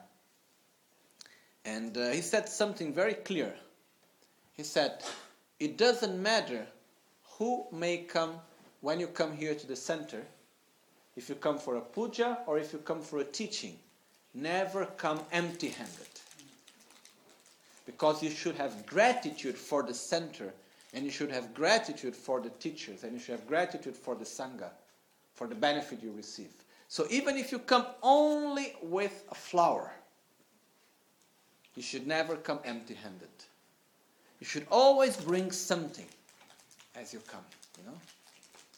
And uh, he said something very clear. He said, It doesn't matter who may come when you come here to the center, if you come for a puja or if you come for a teaching, never come empty handed. Because you should have gratitude for the center, and you should have gratitude for the teachers, and you should have gratitude for the Sangha, for the benefit you receive. So even if you come only with a flower, you should never come empty handed. You should always bring something as you come, you know?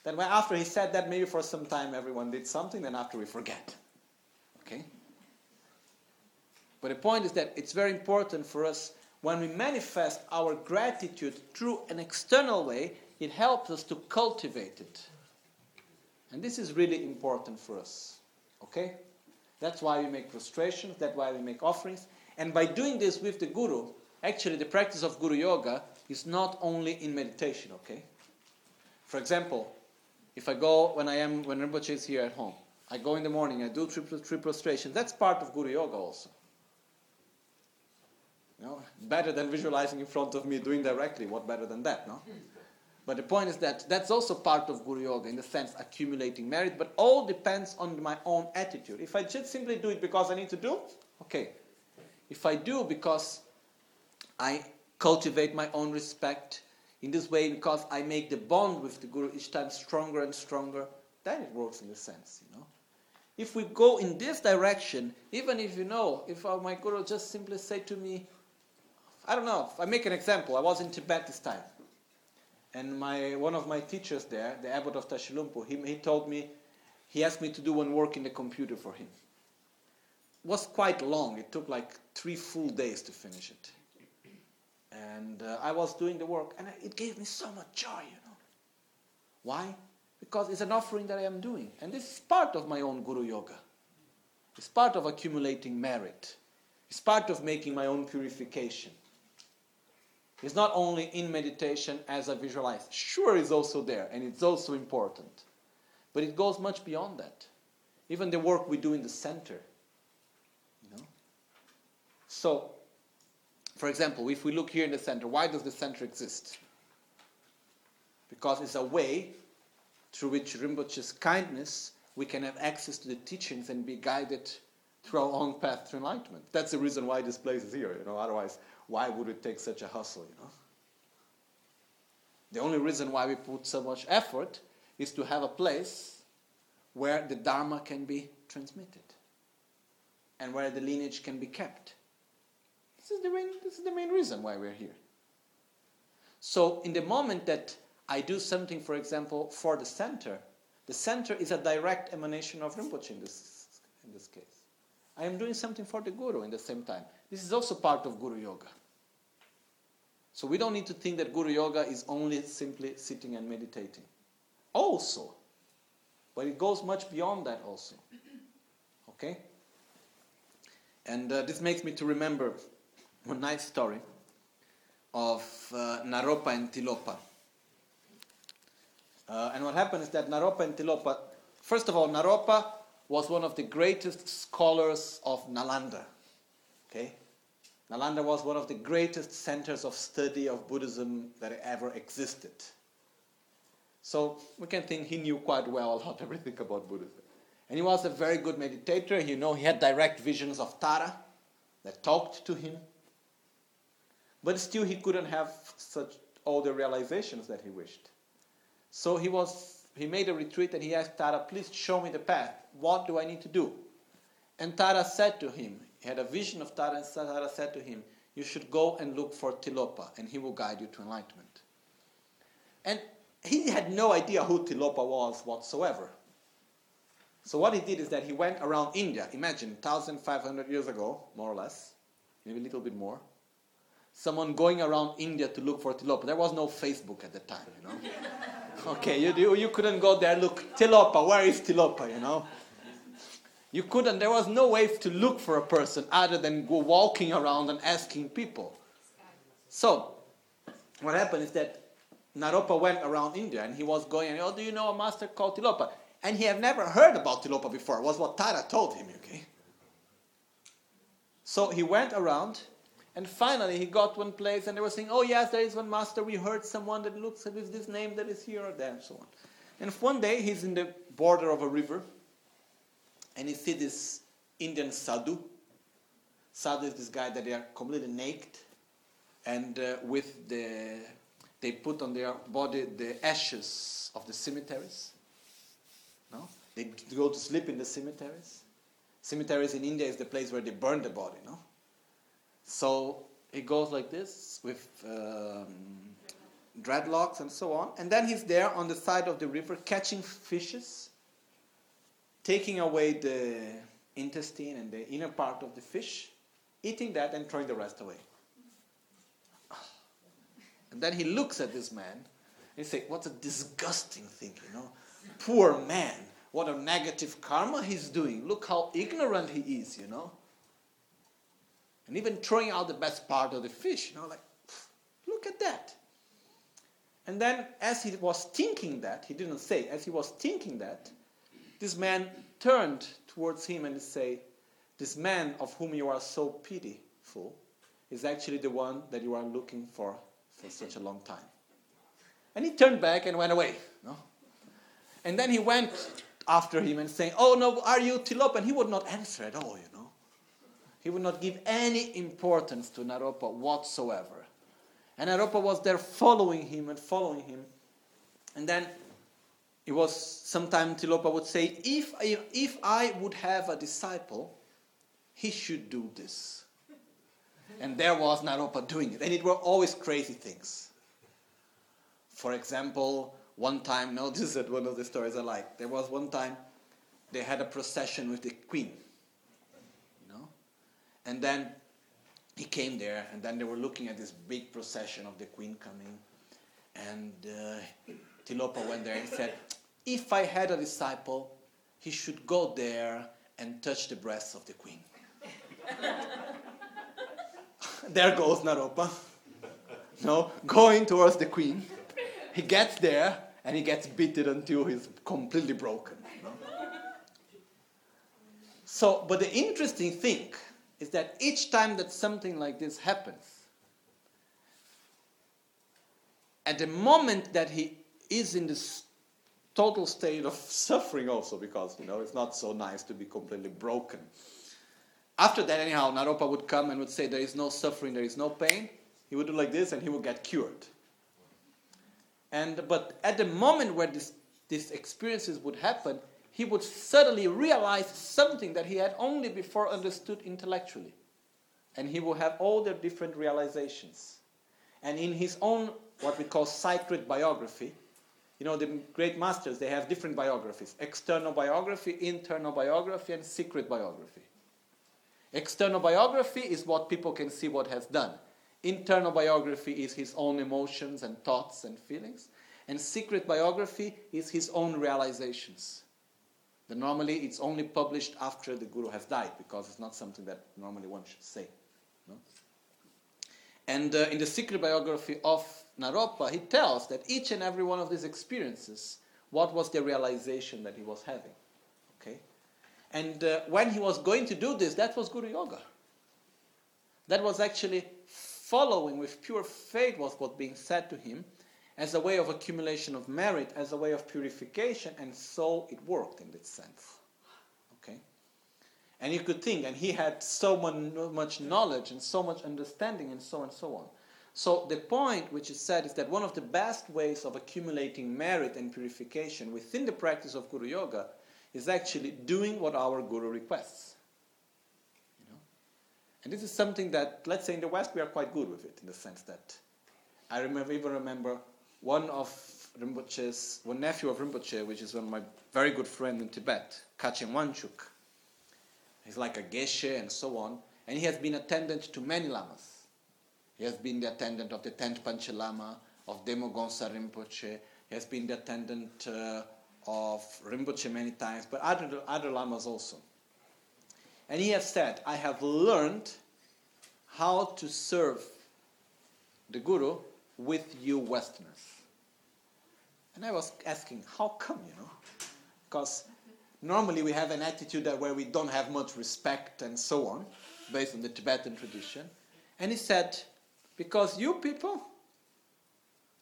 Then after he said that, maybe for some time everyone did something, then after we forget. Okay? But the point is that it's very important for us when we manifest our gratitude through an external way, it helps us to cultivate it. And this is really important for us. Okay? That's why we make prostrations, that's why we make offerings. And by doing this with the Guru, actually the practice of Guru Yoga is not only in meditation, okay? For example, if I go when I am when Rinpoche is here at home, I go in the morning, I do three, three prostrations. That's part of Guru Yoga also. You know, better than visualizing in front of me doing directly. What better than that, no? But the point is that that's also part of Guru Yoga in the sense accumulating merit, but all depends on my own attitude. If I just simply do it because I need to do, okay, if I do because I cultivate my own respect in this way, because I make the bond with the Guru each time stronger and stronger, then it works in a sense, you know. If we go in this direction, even if you know, if uh, my Guru just simply say to me, I don't know, I make an example. I was in Tibet this time. And my, one of my teachers there, the abbot of Tashilhunpo, he, he told me, he asked me to do one work in the computer for him It was quite long. It took like three full days to finish it. And uh, I was doing the work, and it gave me so much joy, you know. Why? Because it's an offering that I am doing. And this is part of my own Guru Yoga. It's part of accumulating merit. It's part of making my own purification. It's not only in meditation as I visualize. Sure, it's also there, and it's also important. But it goes much beyond that. Even the work we do in the center You know? so, for example, if we look here in the center, why does the center exist? Because it's a way through which Rinpoche's kindness we can have access to the teachings and be guided through our own path to enlightenment. That's the reason why this place is here, you know. Otherwise, why would it take such a hustle, you know? The only reason why we put so much effort is to have a place where the Dharma can be transmitted and where the lineage can be kept. This is the main, this is the main reason why we're here. So, in the moment that I do something, for example, for the center, the center is a direct emanation of Rinpoche in this, in this case. I am doing something for the Guru in the same time. This is also part of Guru Yoga. So we don't need to think that Guru Yoga is only simply sitting and meditating. Also, but it goes much beyond that also. Okay? And uh, this makes me to remember one nice story of uh, Naropa and Tilopa. Uh, and what happened is that Naropa and Tilopa, first of all, Naropa was one of the greatest scholars of Nalanda. Okay? Nalanda was one of the greatest centers of study of Buddhism that ever existed. So we can think he knew quite well a lot everything about Buddhism. And he was a very good meditator. You know, he had direct visions of Tara that talked to him. But still, he couldn't have such all the realizations that he wished. So he was he made a retreat and he asked Tara, please show me the path. What do I need to do? And Tara said to him, he had a vision of Tara, and Tara said to him, You should go and look for Tilopa, and he will guide you to enlightenment. And he had no idea who Tilopa was whatsoever. So what he did is that he went around India. Imagine 1,500 years ago, more or less, maybe a little bit more. Someone going around India to look for Tilopa. There was no Facebook at the time, you know. okay, you, you, you couldn't go there, look, Tilopa, where is Tilopa, you know. You couldn't, there was no way to look for a person other than go walking around and asking people. So, what happened is that Naropa went around India and he was going, oh, do you know a master called Tilopa? And he had never heard about Tilopa before. It was what Tara told him, okay? So he went around and finally he got one place and they were saying, oh yes, there is one master. We heard someone that looks with this name that is here or there and so on. And one day he's in the border of a river and he see this Indian sadhu. Sadhu is this guy that they are completely naked and uh, with the they put on their body the ashes of the cemeteries. No? They go to sleep in the cemeteries. Cemeteries in India is the place where they burn the body, no? So he goes like this with um, dreadlocks and so on. And then he's there on the side of the river catching fishes, taking away the intestine and the inner part of the fish, eating that and throwing the rest away. And then he looks at this man and he says, What a disgusting thing, you know. Poor man. What a negative karma he's doing. Look how ignorant he is, you know. And even throwing out the best part of the fish, you know, like, look at that. And then, as he was thinking that, he didn't say, as he was thinking that, this man turned towards him and said, This man of whom you are so pitiful is actually the one that you are looking for for such a long time. And he turned back and went away. No? And then he went after him and saying, Oh no, are you Tilop? And he would not answer at all, you know. He would not give any importance to Naropa whatsoever. And Naropa was there following him and following him. And then it was sometime Tilopa would say, if I, if I would have a disciple, he should do this. And there was Naropa doing it. And it were always crazy things. For example, one time, no, this is one of the stories I like. There was one time they had a procession with the queen. And then he came there, and then they were looking at this big procession of the queen coming. And uh, Tilopa went there and said, If I had a disciple, he should go there and touch the breasts of the queen. there goes Naropa. No, going towards the queen. He gets there and he gets beaten until he's completely broken. No? So, but the interesting thing is that each time that something like this happens, at the moment that he is in this total state of suffering also because you know it's not so nice to be completely broken after that, anyhow, Naropa would come and would say, There is no suffering, there is no pain. He would do like this and he would get cured. And, but at the moment where this, these experiences would happen, he would suddenly realize something that he had only before understood intellectually. And he will have all the different realizations. And in his own, what we call sacred biography, you know, the great masters, they have different biographies external biography, internal biography, and secret biography. External biography is what people can see what has done. Internal biography is his own emotions and thoughts and feelings. And secret biography is his own realizations. Then normally it's only published after the Guru has died because it's not something that normally one should say. No? And uh, in the secret biography of Naropa, he tells that each and every one of these experiences, what was the realization that he was having? Okay? And uh, when he was going to do this, that was Guru Yoga. That was actually following with pure faith was what being said to him as a way of accumulation of merit, as a way of purification, and so it worked in that sense. Okay? And you could think, and he had so much knowledge and so much understanding and so on and so on. So the point which is said is that one of the best ways of accumulating merit and purification within the practice of Guru Yoga is actually doing what our Guru requests. You know? And this is something that, let's say in the West, we are quite good with it, in the sense that I remember, even remember one of Rinpoche's, one nephew of Rinpoche, which is one of my very good friend in Tibet, Kachin Wanchuk. He's like a geshe and so on, and he has been attendant to many lamas. He has been the attendant of the 10th Panchen Lama, of Demo Rinpoche, he has been the attendant uh, of Rinpoche many times, but other, other lamas also. And he has said, I have learned how to serve the Guru with you Westerners. And I was asking, how come, you know? Because normally we have an attitude that where we don't have much respect and so on, based on the Tibetan tradition. And he said, because you people,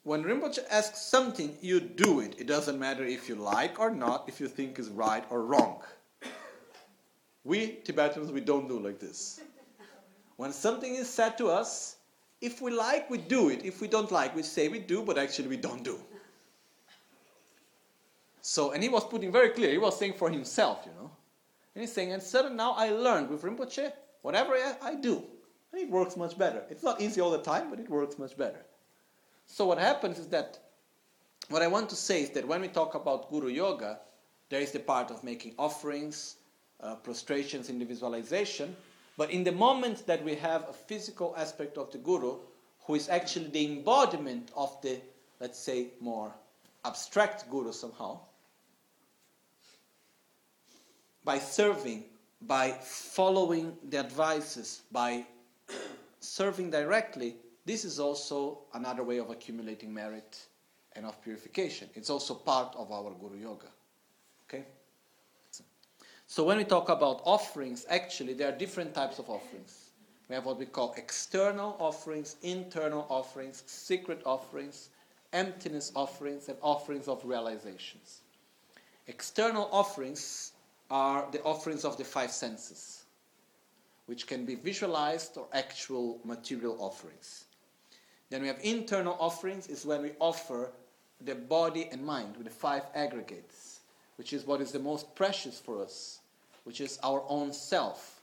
when Rinpoche asks something, you do it. It doesn't matter if you like or not, if you think is right or wrong. We Tibetans, we don't do like this. When something is said to us, if we like, we do it. If we don't like, we say we do, but actually we don't do. So, and he was putting very clear, he was saying for himself, you know. And he's saying, and suddenly now I learned with Rinpoche, whatever I, I do, and it works much better. It's not easy all the time, but it works much better. So what happens is that what I want to say is that when we talk about Guru Yoga, there is the part of making offerings, uh, prostrations in the visualization, but in the moment that we have a physical aspect of the Guru, who is actually the embodiment of the, let's say, more abstract Guru somehow, by serving, by following the advices, by serving directly, this is also another way of accumulating merit and of purification. It's also part of our Guru Yoga. So when we talk about offerings, actually there are different types of offerings. We have what we call external offerings, internal offerings, secret offerings, emptiness offerings, and offerings of realizations. External offerings are the offerings of the five senses, which can be visualized or actual material offerings. Then we have internal offerings, is when we offer the body and mind with the five aggregates, which is what is the most precious for us, which is our own self.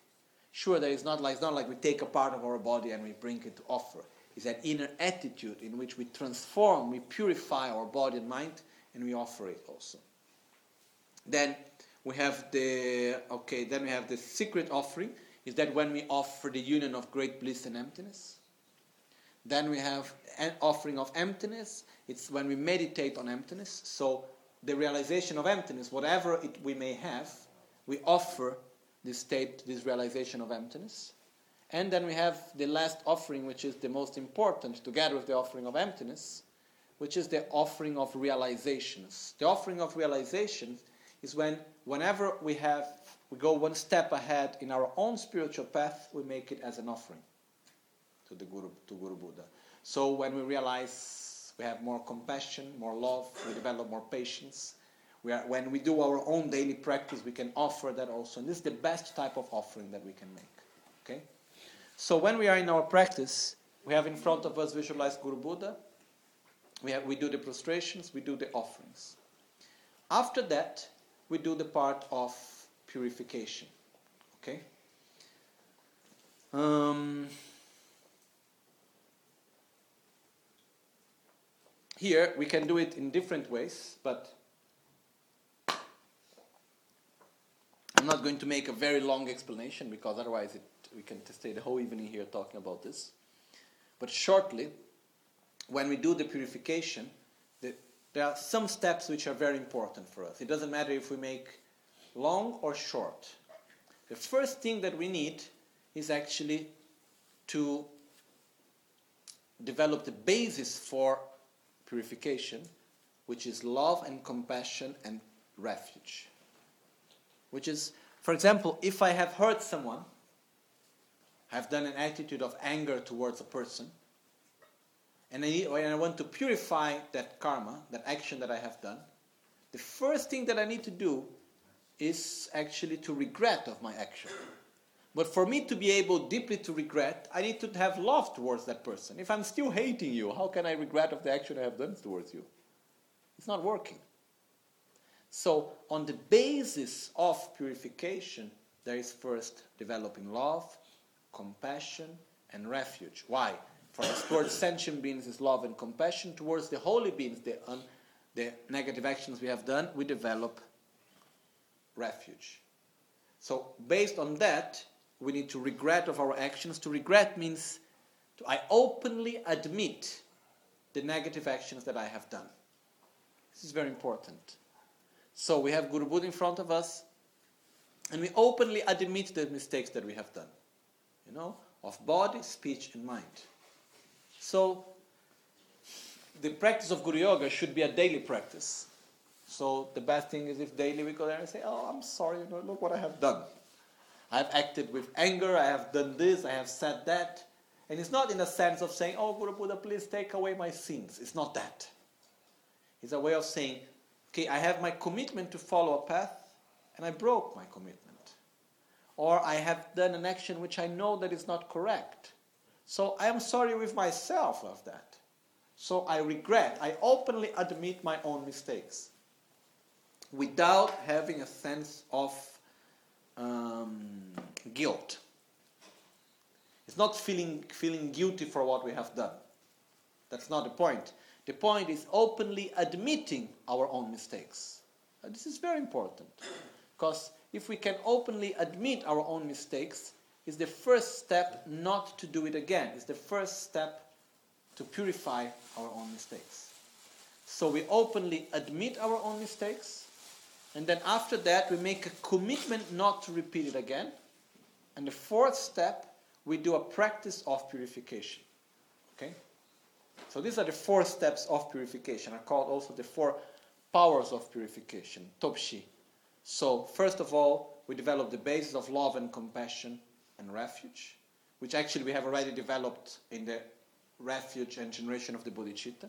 Sure, there is not like it's not like we take a part of our body and we bring it to offer. It's that inner attitude in which we transform, we purify our body and mind, and we offer it also. Then we have the okay. Then we have the secret offering. Is that when we offer the union of great bliss and emptiness? Then we have an offering of emptiness. It's when we meditate on emptiness. So the realization of emptiness, whatever it, we may have, we offer this state, this realization of emptiness. And then we have the last offering, which is the most important, together with the offering of emptiness, which is the offering of realizations. The offering of realizations is when, whenever we have, we go one step ahead in our own spiritual path, we make it as an offering to the Guru, to Guru Buddha. So when we realize we have more compassion, more love, we develop more patience. We are, when we do our own daily practice, we can offer that also. And this is the best type of offering that we can make. Okay? So when we are in our practice, we have in front of us visualized Guru Buddha. We, have, we do the prostrations, we do the offerings. After that, we do the part of purification. Okay? Um, Here we can do it in different ways, but I'm not going to make a very long explanation because otherwise it, we can stay the whole evening here talking about this. But shortly, when we do the purification, the, there are some steps which are very important for us. It doesn't matter if we make long or short. The first thing that we need is actually to develop the basis for purification, which is love and compassion and refuge. Which is, for example, if I have hurt someone, I've done an attitude of anger towards a person, and I, and I want to purify that karma, that action that I have done, the first thing that I need to do is actually to regret of my action. But for me to be able deeply to regret, I need to have love towards that person. If I'm still hating you, how can I regret of the action I have done towards you? It's not working. So, on the basis of purification, there is first developing love, compassion, and refuge. Why? For us, towards sentient beings is love and compassion. Towards the holy beings, the, un, the negative actions we have done, we develop refuge. So, based on that, we need to regret of our actions. To regret means to, I openly admit the negative actions that I have done. This is very important. So we have Guru Buddha in front of us, and we openly admit the mistakes that we have done. You know, of body, speech, and mind. So the practice of Guru Yoga should be a daily practice. So the best thing is if daily we go there and say, "Oh, I'm sorry. You know, look what I have done." I have acted with anger, I have done this, I have said that. And it's not in the sense of saying, Oh, Guru Buddha, please take away my sins. It's not that. It's a way of saying, Okay, I have my commitment to follow a path, and I broke my commitment. Or I have done an action which I know that is not correct. So I am sorry with myself of that. So I regret, I openly admit my own mistakes without having a sense of um, guilt. It's not feeling, feeling guilty for what we have done. That's not the point. The point is openly admitting our own mistakes. And this is very important because if we can openly admit our own mistakes, it's the first step not to do it again. It's the first step to purify our own mistakes. So we openly admit our own mistakes, and then after that, we make a commitment not to repeat it again. And the fourth step, we do a practice of purification. Okay? So these are the four steps of purification. are called also the four powers of purification, Topshi. So first of all, we develop the basis of love and compassion and refuge, which actually we have already developed in the refuge and generation of the bodhicitta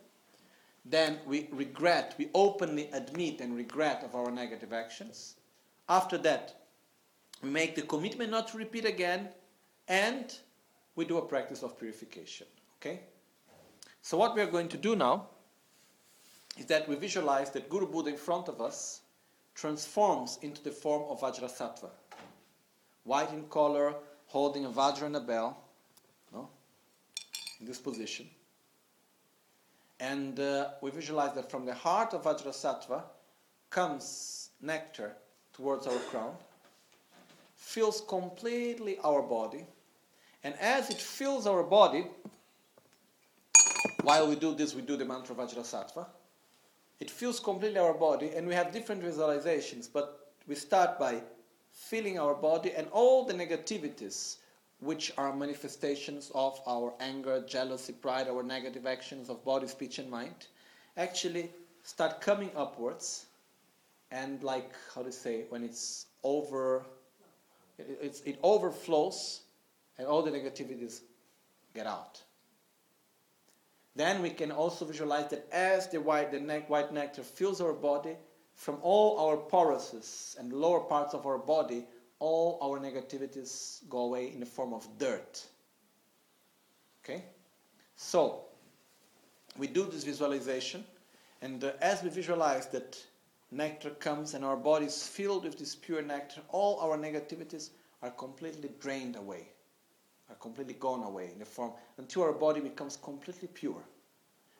then we regret, we openly admit and regret of our negative actions. After that, we make the commitment not to repeat again, and we do a practice of purification. Okay? So, what we are going to do now is that we visualize that Guru Buddha in front of us transforms into the form of Vajrasattva. White in color, holding a Vajra and a bell, no? in this position. And uh, we visualize that from the heart of Vajrasattva comes nectar towards our crown, fills completely our body, and as it fills our body, while we do this, we do the mantra Vajrasattva. It fills completely our body, and we have different visualizations, but we start by filling our body and all the negativities which are manifestations of our anger, jealousy, pride, our negative actions of body, speech, and mind, actually start coming upwards. And like how to say when it's over it, it's, it overflows and all the negativities get out. Then we can also visualize that as the white, the ne- white nectar fills our body from all our porosis and lower parts of our body all our negativities go away in the form of dirt. Okay? So, we do this visualization, and uh, as we visualize that nectar comes and our body is filled with this pure nectar, all our negativities are completely drained away, are completely gone away in the form until our body becomes completely pure.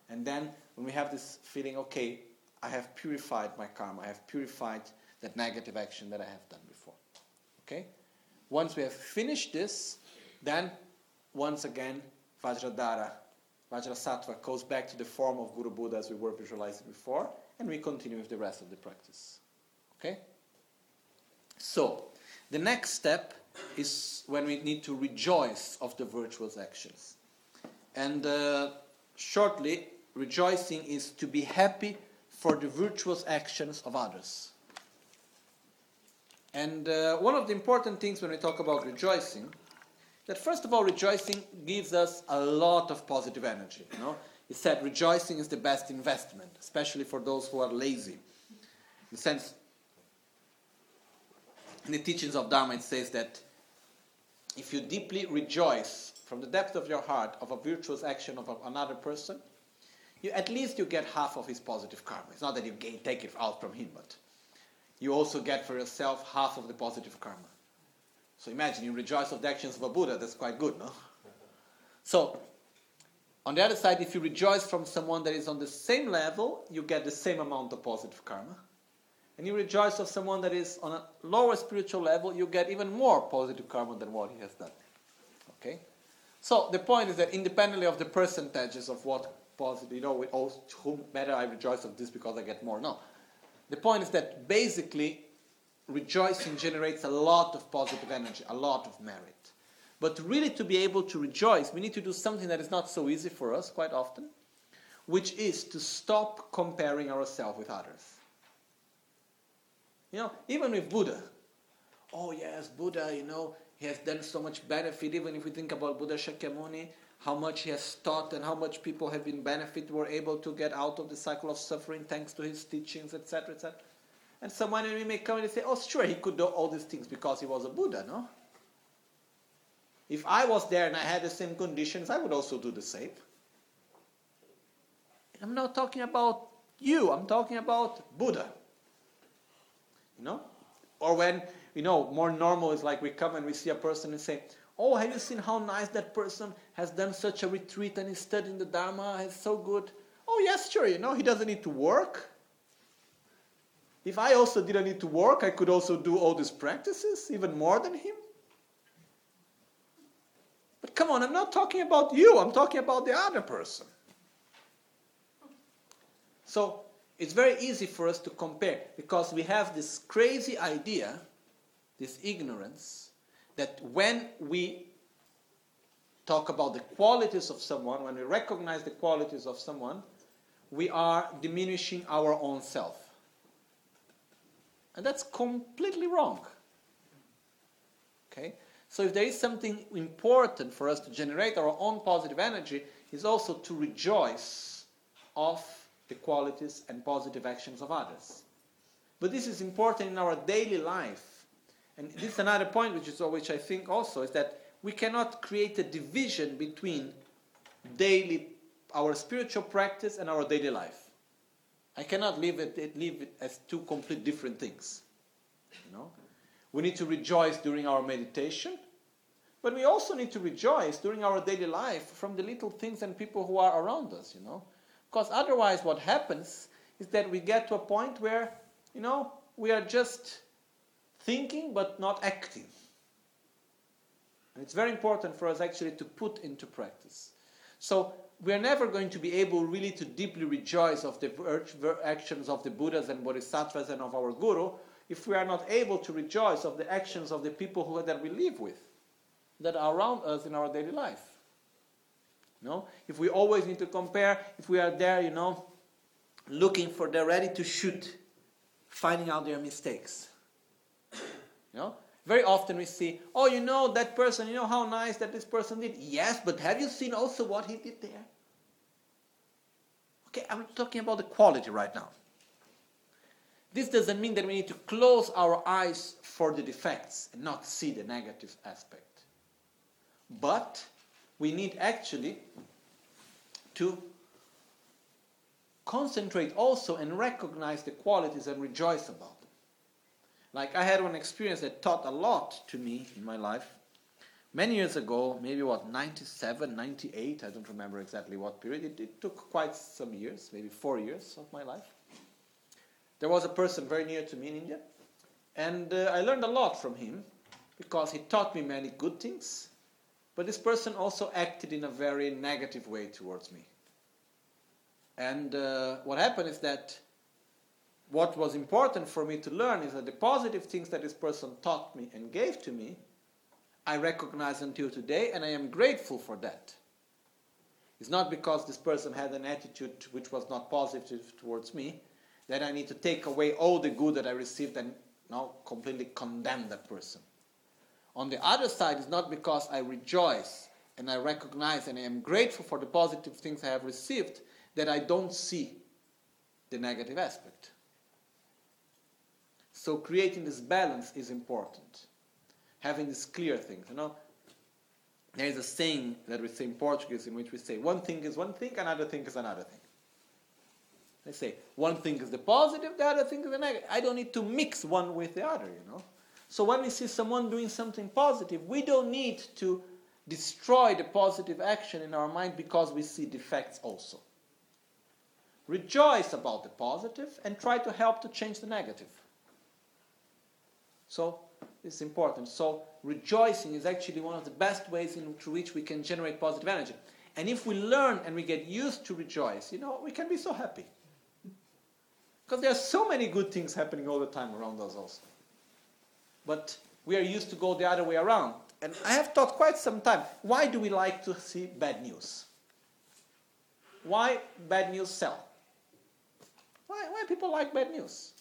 And then, when we have this feeling, okay, I have purified my karma, I have purified that negative action that I have done. Okay? Once we have finished this, then once again, Vajradhara, Vajrasattva goes back to the form of Guru Buddha as we were visualizing before, and we continue with the rest of the practice. Okay? So, the next step is when we need to rejoice of the virtuous actions. And uh, shortly, rejoicing is to be happy for the virtuous actions of others. And uh, one of the important things when we talk about rejoicing, that first of all, rejoicing gives us a lot of positive energy. You know, it said rejoicing is the best investment, especially for those who are lazy. In the sense, in the teachings of Dharma, it says that if you deeply rejoice from the depth of your heart of a virtuous action of another person, you, at least you get half of his positive karma. It's not that you gain, take it out from him, but you also get for yourself half of the positive karma. So imagine you rejoice of the actions of a Buddha, that's quite good, no? So, on the other side, if you rejoice from someone that is on the same level, you get the same amount of positive karma. And you rejoice of someone that is on a lower spiritual level, you get even more positive karma than what he has done. Okay? So the point is that independently of the percentages of what positive, you know, oh, to whom better I rejoice of this because I get more. No. The point is that basically rejoicing generates a lot of positive energy, a lot of merit. But really, to be able to rejoice, we need to do something that is not so easy for us quite often, which is to stop comparing ourselves with others. You know, even with Buddha. Oh, yes, Buddha, you know, he has done so much benefit. Even if we think about Buddha Shakyamuni, how much he has taught and how much people have been benefit, were able to get out of the cycle of suffering thanks to his teachings, etc., etc. And someone and we may come and say, oh, sure, he could do all these things because he was a Buddha, no? If I was there and I had the same conditions, I would also do the same. I'm not talking about you, I'm talking about Buddha. You know? Or when, you know, more normal is like we come and we see a person and say, Oh, have you seen how nice that person has done such a retreat and is studying the Dharma? It's so good. Oh, yes, sure, you know, he doesn't need to work. If I also didn't need to work, I could also do all these practices, even more than him. But come on, I'm not talking about you, I'm talking about the other person. So it's very easy for us to compare because we have this crazy idea, this ignorance, that when we talk about the qualities of someone, when we recognize the qualities of someone, we are diminishing our own self. And that's completely wrong. Okay? So if there is something important for us to generate our own positive energy, is also to rejoice of the qualities and positive actions of others. But this is important in our daily life. And this is another point which is which I think also is that we cannot create a division between daily our spiritual practice and our daily life. I cannot live it, leave it as two complete different things. You know? We need to rejoice during our meditation, but we also need to rejoice during our daily life from the little things and people who are around us, you know. Because otherwise what happens is that we get to a point where, you know, we are just thinking but not acting. And it's very important for us actually to put into practice. So we are never going to be able really to deeply rejoice of the actions of the Buddhas and Bodhisattvas and of our Guru if we are not able to rejoice of the actions of the people who, that we live with, that are around us in our daily life. No? If we always need to compare, if we are there, you know, looking for they're ready to shoot, finding out their mistakes. You know? Very often we see, oh, you know, that person, you know how nice that this person did. Yes, but have you seen also what he did there? Okay, I'm talking about the quality right now. This doesn't mean that we need to close our eyes for the defects and not see the negative aspect. But we need actually to concentrate also and recognize the qualities and rejoice about. Like I had one experience that taught a lot to me in my life. Many years ago, maybe what, 97, 98, I don't remember exactly what period. It, it took quite some years, maybe four years of my life. There was a person very near to me in India, and uh, I learned a lot from him because he taught me many good things, but this person also acted in a very negative way towards me. And uh, what happened is that what was important for me to learn is that the positive things that this person taught me and gave to me, I recognize until today, and I am grateful for that. It's not because this person had an attitude which was not positive towards me that I need to take away all the good that I received and now completely condemn that person. On the other side, it's not because I rejoice and I recognize and I am grateful for the positive things I have received that I don't see the negative aspect. So creating this balance is important. Having this clear things, you know. There is a saying that we say in Portuguese in which we say one thing is one thing, another thing is another thing. They say one thing is the positive, the other thing is the negative. I don't need to mix one with the other, you know. So when we see someone doing something positive, we don't need to destroy the positive action in our mind because we see defects also. Rejoice about the positive and try to help to change the negative. So it's important. So rejoicing is actually one of the best ways in through which we can generate positive energy. And if we learn and we get used to rejoice, you know, we can be so happy. Because there are so many good things happening all the time around us also. But we are used to go the other way around. And I have thought quite some time, why do we like to see bad news? Why bad news sell? Why, why people like bad news?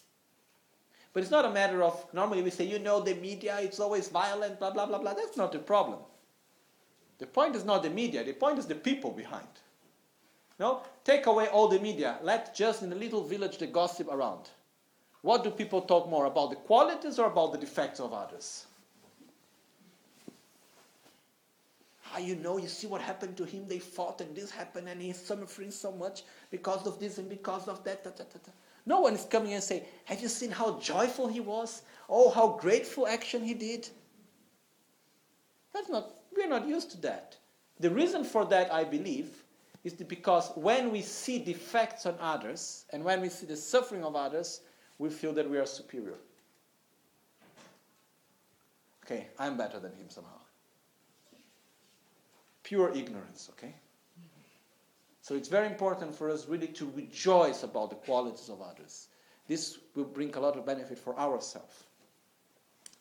But it's not a matter of, normally we say, you know, the media, it's always violent, blah, blah, blah, blah. That's not the problem. The point is not the media, the point is the people behind. No? Take away all the media. Let just in a little village the gossip around. What do people talk more about the qualities or about the defects of others? Ah, you know, you see what happened to him, they fought and this happened and he's suffering so much because of this and because of that. Da, da, da, no one is coming and saying, Have you seen how joyful he was? Oh, how grateful action he did? That's not, we're not used to that. The reason for that, I believe, is because when we see defects on others and when we see the suffering of others, we feel that we are superior. Okay, I'm better than him somehow. Pure ignorance, okay? So it's very important for us really to rejoice about the qualities of others. This will bring a lot of benefit for ourselves,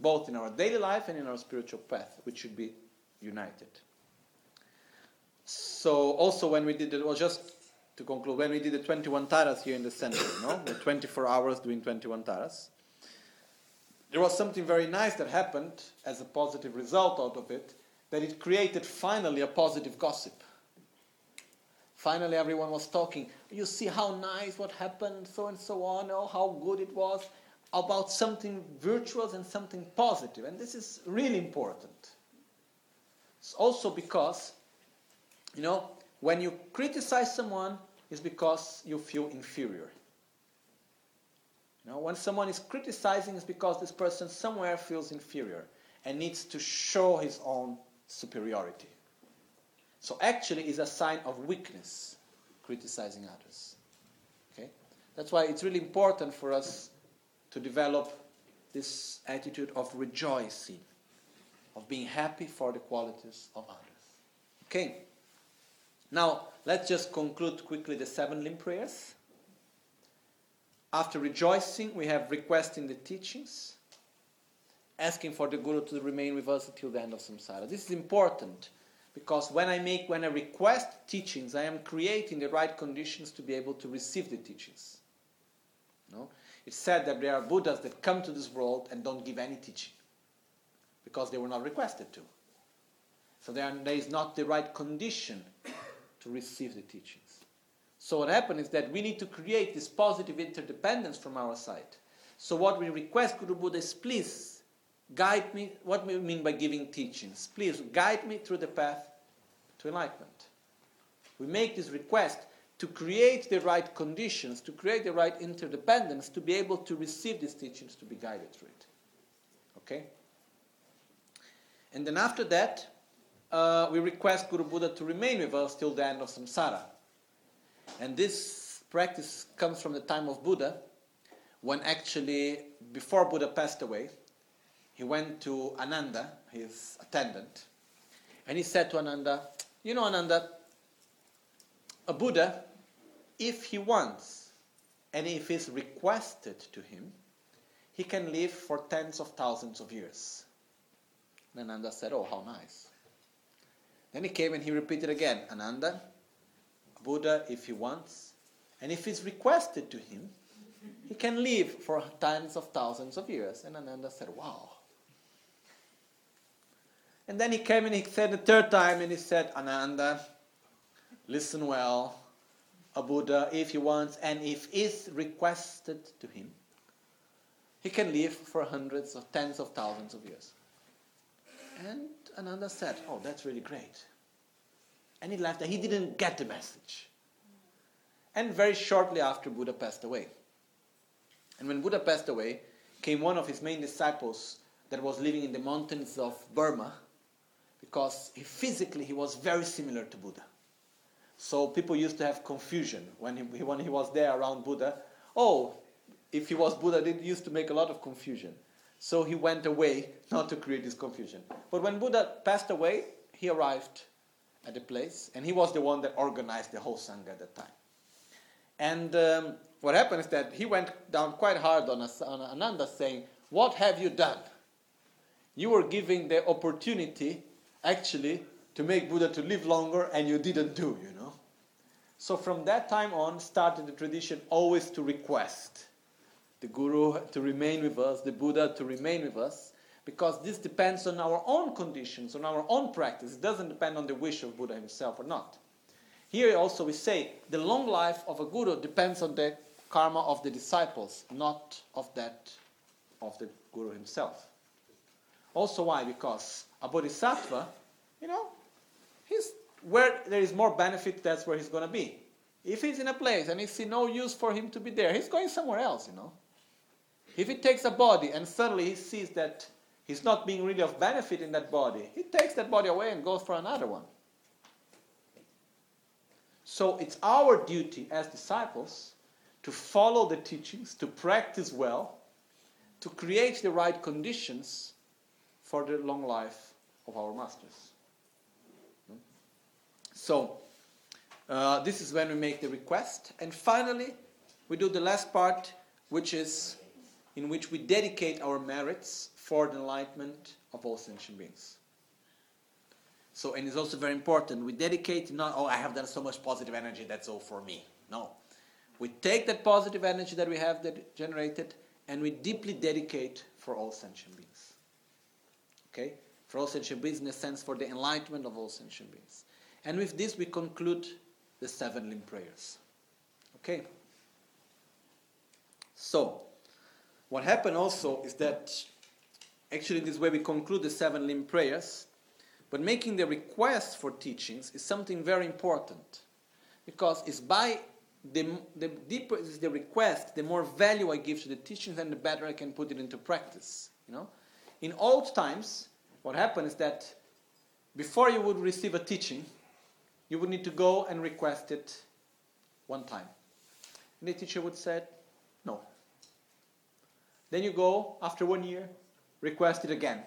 both in our daily life and in our spiritual path, which should be united. So also when we did it, well, just to conclude, when we did the 21 taras here in the center, know, the 24 hours doing 21 taras, there was something very nice that happened as a positive result out of it, that it created finally a positive gossip. Finally, everyone was talking. You see how nice what happened, so and so on, oh, how good it was, about something virtuous and something positive. And this is really important. It's also because, you know, when you criticize someone, it's because you feel inferior. You know, when someone is criticizing, it's because this person somewhere feels inferior and needs to show his own superiority. So actually is a sign of weakness, criticizing others. Okay? That's why it's really important for us to develop this attitude of rejoicing, of being happy for the qualities of others. Okay? Now, let's just conclude quickly the seven limb prayers. After rejoicing, we have requesting the teachings, asking for the Guru to remain with us until the end of samsara. This is important because when I make, when I request teachings, I am creating the right conditions to be able to receive the teachings. No? It's said that there are Buddhas that come to this world and don't give any teaching because they were not requested to. So there, there is not the right condition to receive the teachings. So what happens is that we need to create this positive interdependence from our side. So what we request Guru Buddha is please Guide me, what we mean by giving teachings? Please guide me through the path to enlightenment. We make this request to create the right conditions, to create the right interdependence, to be able to receive these teachings, to be guided through it. Okay? And then after that, uh, we request Guru Buddha to remain with us till the end of samsara. And this practice comes from the time of Buddha, when actually, before Buddha passed away, he went to Ananda, his attendant, and he said to Ananda, You know, Ananda, a Buddha, if he wants and if it's requested to him, he can live for tens of thousands of years. And Ananda said, Oh, how nice. Then he came and he repeated again, Ananda, Buddha, if he wants, and if it's requested to him, he can live for tens of thousands of years. And Ananda said, Wow. And then he came and he said the third time and he said, Ananda, listen well, a Buddha, if he wants, and if is requested to him, he can live for hundreds of tens of thousands of years. And Ananda said, Oh, that's really great. And he left and he didn't get the message. And very shortly after, Buddha passed away. And when Buddha passed away, came one of his main disciples that was living in the mountains of Burma because he, physically he was very similar to Buddha. So people used to have confusion when he, when he was there around Buddha. Oh, if he was Buddha, it used to make a lot of confusion. So he went away not to create this confusion. But when Buddha passed away, he arrived at the place, and he was the one that organized the whole Sangha at that time. And um, what happened is that he went down quite hard on, on Ananda, saying, What have you done? You were giving the opportunity, actually, to make Buddha to live longer, and you didn't do, you know. So from that time on, started the tradition always to request the Guru to remain with us, the Buddha to remain with us, because this depends on our own conditions, on our own practice. It doesn't depend on the wish of Buddha himself or not. Here also we say the long life of a guru depends on the karma of the disciples, not of that of the guru himself. Also why? Because a bodhisattva, you know, he's where there is more benefit, that's where he's going to be. If he's in a place and he sees no use for him to be there, he's going somewhere else, you know. If he takes a body and suddenly he sees that he's not being really of benefit in that body, he takes that body away and goes for another one. So it's our duty as disciples to follow the teachings, to practice well, to create the right conditions for the long life of our masters. So, uh, this is when we make the request. And finally, we do the last part, which is in which we dedicate our merits for the enlightenment of all sentient beings. So, and it's also very important, we dedicate not, oh, I have done so much positive energy, that's all for me. No. We take that positive energy that we have that generated and we deeply dedicate for all sentient beings. Okay? For all sentient beings in a sense for the enlightenment of all sentient beings. And with this we conclude the seven limb prayers. Okay? So, what happened also is that actually in this way we conclude the seven limb prayers but making the request for teachings is something very important because it's by the, the deeper is the request, the more value I give to the teachings and the better I can put it into practice. You know? In old times, what happened is that before you would receive a teaching, you would need to go and request it one time. And the teacher would say, no. Then you go after one year, request it again.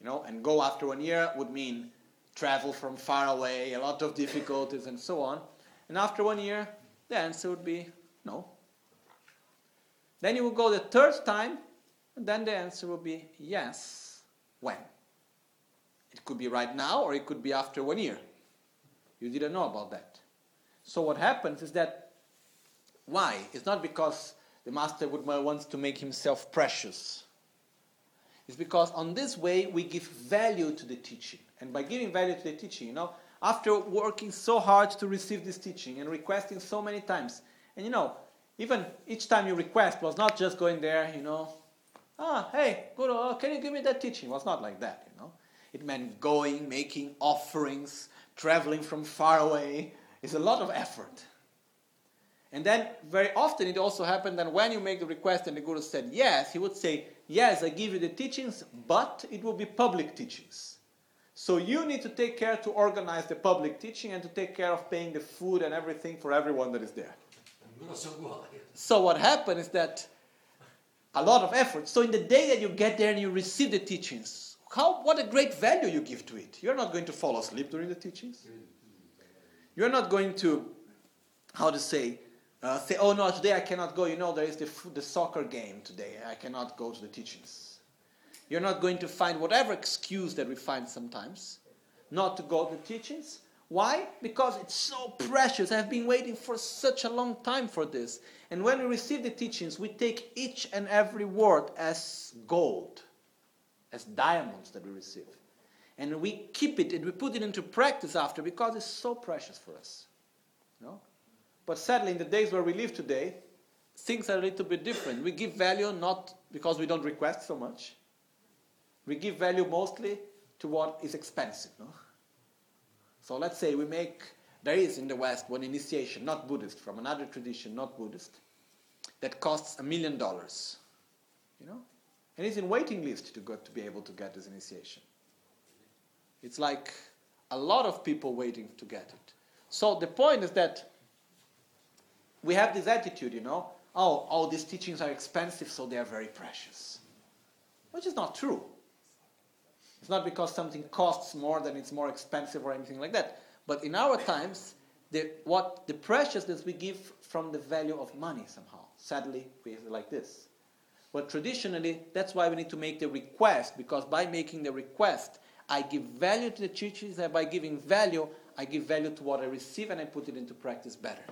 You know, and go after one year would mean travel from far away, a lot of difficulties, and so on. And after one year, the answer would be no. Then you would go the third time, then the answer will be yes. When? It could be right now, or it could be after one year. You didn't know about that. So what happens is that why? It's not because the master would wants to make himself precious It's because on this way we give value to the teaching. And by giving value to the teaching, you know, after working so hard to receive this teaching and requesting so many times, and you know, even each time you request was not just going there, you know, ah, hey, Guru, oh, can you give me that teaching? It was not like that, you know. It meant going, making offerings, traveling from far away. It's a lot of effort. And then very often it also happened that when you make the request and the Guru said yes, he would say, Yes, I give you the teachings, but it will be public teachings. So you need to take care to organize the public teaching and to take care of paying the food and everything for everyone that is there. So what happened is that a lot of effort. So in the day that you get there and you receive the teachings, how what a great value you give to it. You're not going to fall asleep during the teachings. You're not going to, how to say, uh, say, oh no, today I cannot go. You know, there is the, the soccer game today. I cannot go to the teachings. You're not going to find whatever excuse that we find sometimes not to go to the teachings. Why? Because it's so precious. I've been waiting for such a long time for this. And when we receive the teachings, we take each and every word as gold, as diamonds that we receive. And we keep it and we put it into practice after because it's so precious for us. No? But sadly, in the days where we live today, things are a little bit different. We give value not because we don't request so much. We give value mostly to what is expensive. No? So let's say we make, there is in the West one initiation, not Buddhist, from another tradition, not Buddhist, that costs a million dollars. You know? And it's in waiting list to go to be able to get this initiation. It's like a lot of people waiting to get it. So the point is that we have this attitude, you know, oh, all these teachings are expensive, so they are very precious. Which is not true. It's not because something costs more than it's more expensive or anything like that. But in our times, the, what the preciousness we give from the value of money somehow. Sadly, we have like this. But traditionally, that's why we need to make the request, because by making the request, I give value to the teachings, and by giving value, I give value to what I receive and I put it into practice better.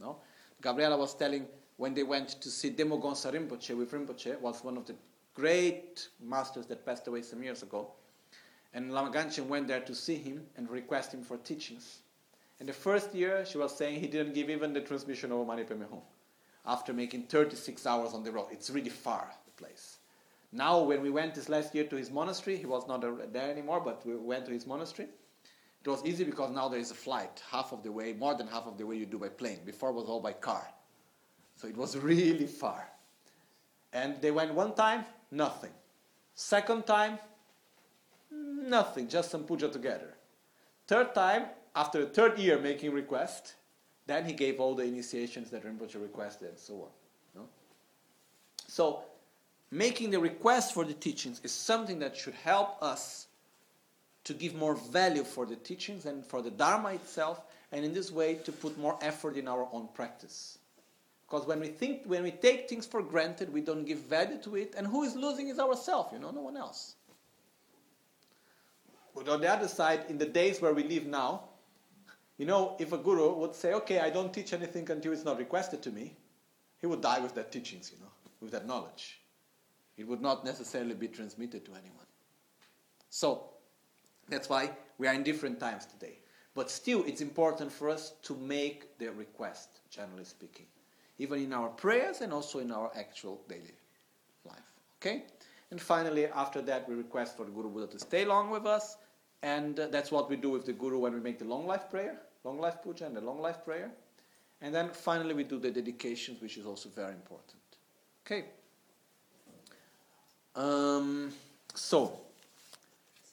No? Gabriela was telling when they went to see Demo Gonsa Rinpoche with Rinpoche, was one of the great masters that passed away some years ago. And Lama Gangchen went there to see him and request him for teachings. And the first year, she was saying he didn't give even the transmission of Mani Padme Hum after making 36 hours on the road. It's really far, the place. Now, when we went this last year to his monastery, he was not there anymore, but we went to his monastery. It was easy because now there is a flight, half of the way, more than half of the way you do by plane. Before it was all by car. So it was really far. And they went one time, nothing. Second time, nothing, just some puja together. Third time, after the third year making request, then he gave all the initiations that Rinpoche requested and so on. No? So, making the request for the teachings is something that should help us to give more value for the teachings and for the Dharma itself, and in this way to put more effort in our own practice. Because when we think, when we take things for granted, we don't give value to it, and who is losing is ourselves, you know, no one else. But on the other side, in the days where we live now, you know, if a guru would say, okay, I don't teach anything until it's not requested to me, he would die with that teachings, you know, with that knowledge. It would not necessarily be transmitted to anyone. So, that's why we are in different times today. But still, it's important for us to make the request, generally speaking, even in our prayers and also in our actual daily life. Okay? And finally, after that, we request for the Guru Buddha to stay long with us. And uh, that's what we do with the Guru when we make the long life prayer, long life puja, and the long life prayer. And then finally, we do the dedications, which is also very important. Okay. Um, so,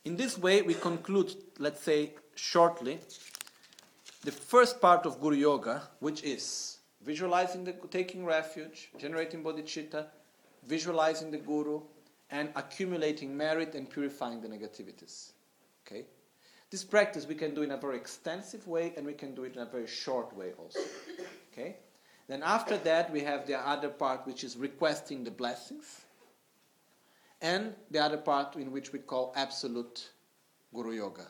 in this way, we conclude, let's say, shortly, the first part of Guru Yoga, which is visualizing the taking refuge, generating bodhicitta, visualizing the Guru, and accumulating merit and purifying the negativities. Okay? This practice we can do in a very extensive way and we can do it in a very short way also. Okay? Then after that we have the other part which is requesting the blessings and the other part in which we call absolute Guru Yoga.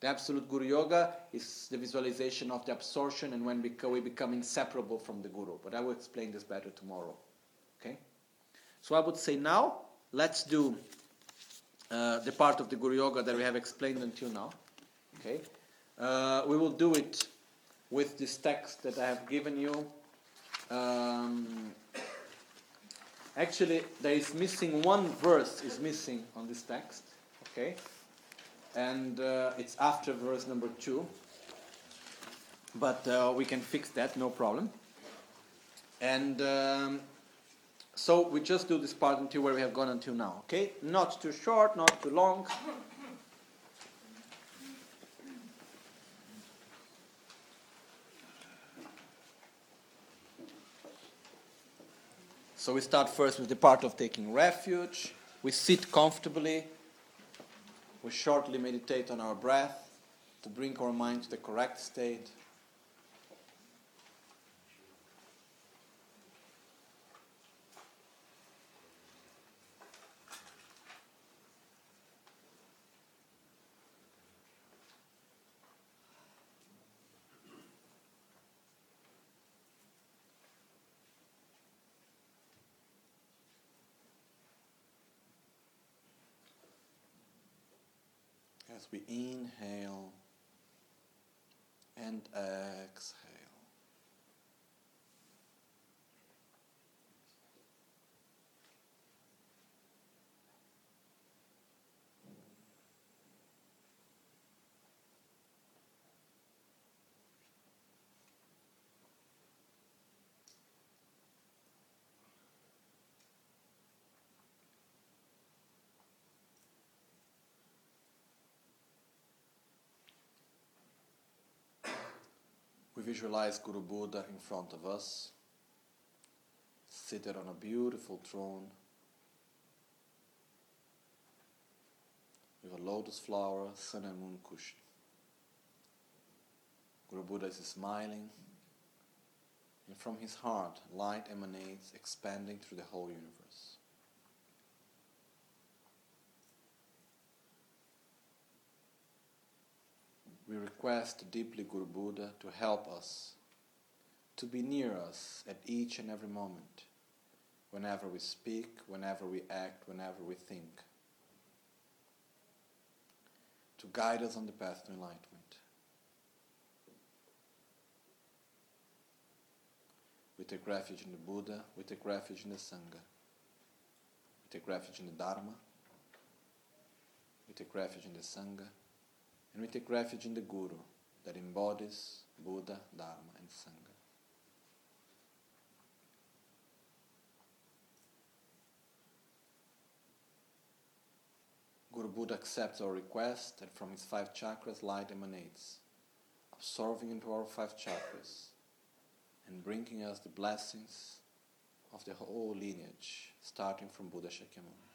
The absolute Guru Yoga is the visualization of the absorption and when we become inseparable from the Guru. But I will explain this better tomorrow. Okay? So I would say now let's do uh, the part of the Guru Yoga that we have explained until now. Okay, uh, we will do it with this text that I have given you. Um, actually, there is missing one verse is missing on this text. Okay, and uh, it's after verse number two. But uh, we can fix that, no problem. And um, so we just do this part until where we have gone until now, okay? Not too short, not too long. So we start first with the part of taking refuge. We sit comfortably. We shortly meditate on our breath to bring our mind to the correct state. As we inhale and exhale. We visualize Guru Buddha in front of us, seated on a beautiful throne with a lotus flower, sun and moon cushion. Guru Buddha is smiling, and from his heart, light emanates, expanding through the whole universe. We request deeply Guru Buddha to help us, to be near us at each and every moment, whenever we speak, whenever we act, whenever we think, to guide us on the path to enlightenment. We take refuge in the Buddha, we take refuge in the Sangha, we take refuge in the Dharma, we take refuge in the Sangha and we take refuge in the Guru that embodies Buddha, Dharma, and Sangha. Guru Buddha accepts our request, and from his five chakras, light emanates, absorbing into our five chakras and bringing us the blessings of the whole lineage, starting from Buddha Shakyamuni.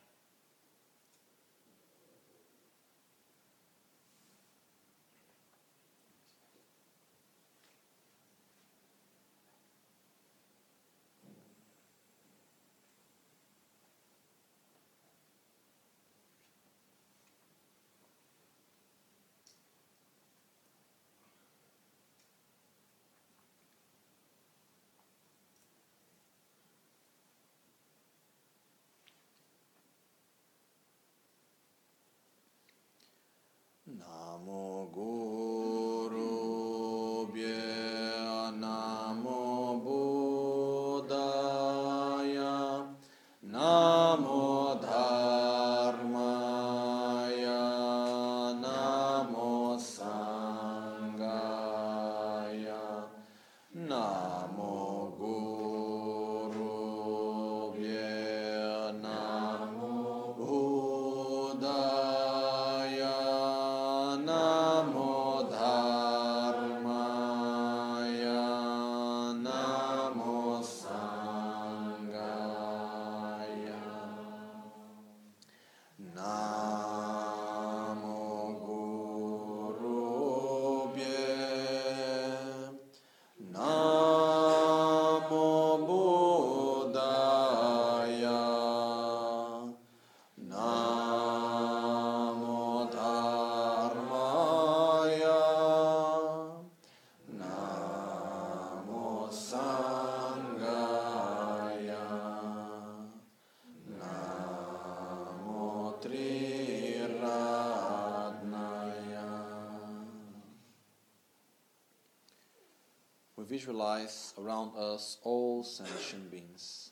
Around us all sentient beings.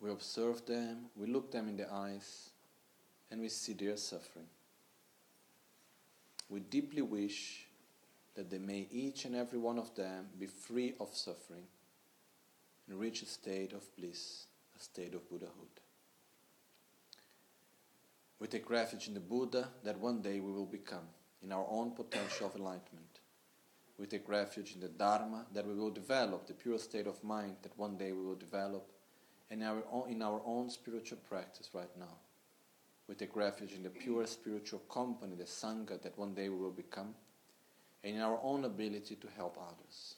We observe them, we look them in the eyes, and we see their suffering. We deeply wish that they may each and every one of them be free of suffering and reach a state of bliss, a state of Buddhahood. We take refuge in the Buddha that one day we will become, in our own potential of enlightenment. Take refuge in the Dharma that we will develop, the pure state of mind that one day we will develop, and our own, in our own spiritual practice right now. We take refuge in the pure spiritual company, the Sangha that one day we will become, and in our own ability to help others.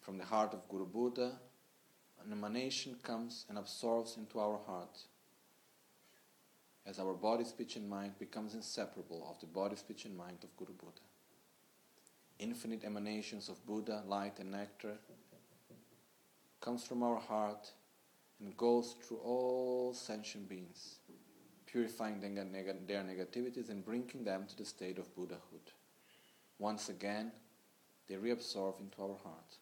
From the heart of Guru Buddha, an emanation comes and absorbs into our heart as our body, speech, and mind becomes inseparable of the body, speech, and mind of Guru Buddha. Infinite emanations of Buddha, light, and nectar comes from our heart and goes through all sentient beings, purifying their, neg- negativities and bringing them to the state of Buddhahood. Once again, they reabsorb into our heart.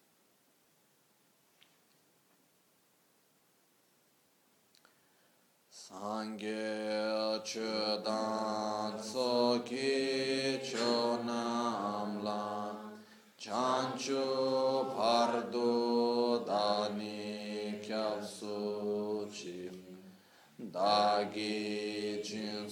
Sangye chodan soki chonam lan chanchu pardo dani kyapsu chi. Dagi jinso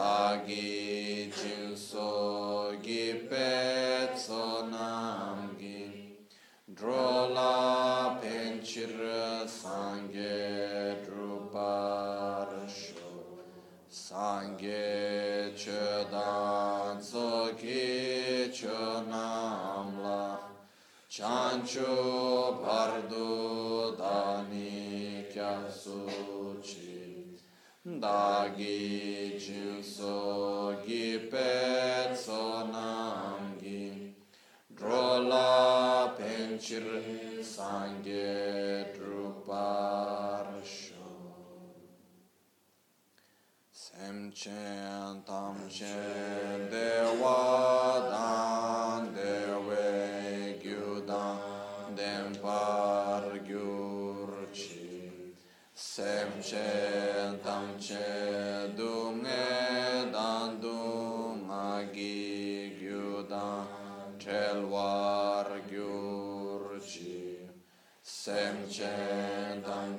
dagi jinso gi petso nam gi. Drola penchir sangye drupar sho. Sangye chodan soki chonam la. Chancho pardu dagi jinso gi petso nam gi drola penchir sangye drupar sho. Semchen tamchen dewa dan dewe semce che tam che du nge dan du ma gi gyu dan chel war gyur chi. Sem che tam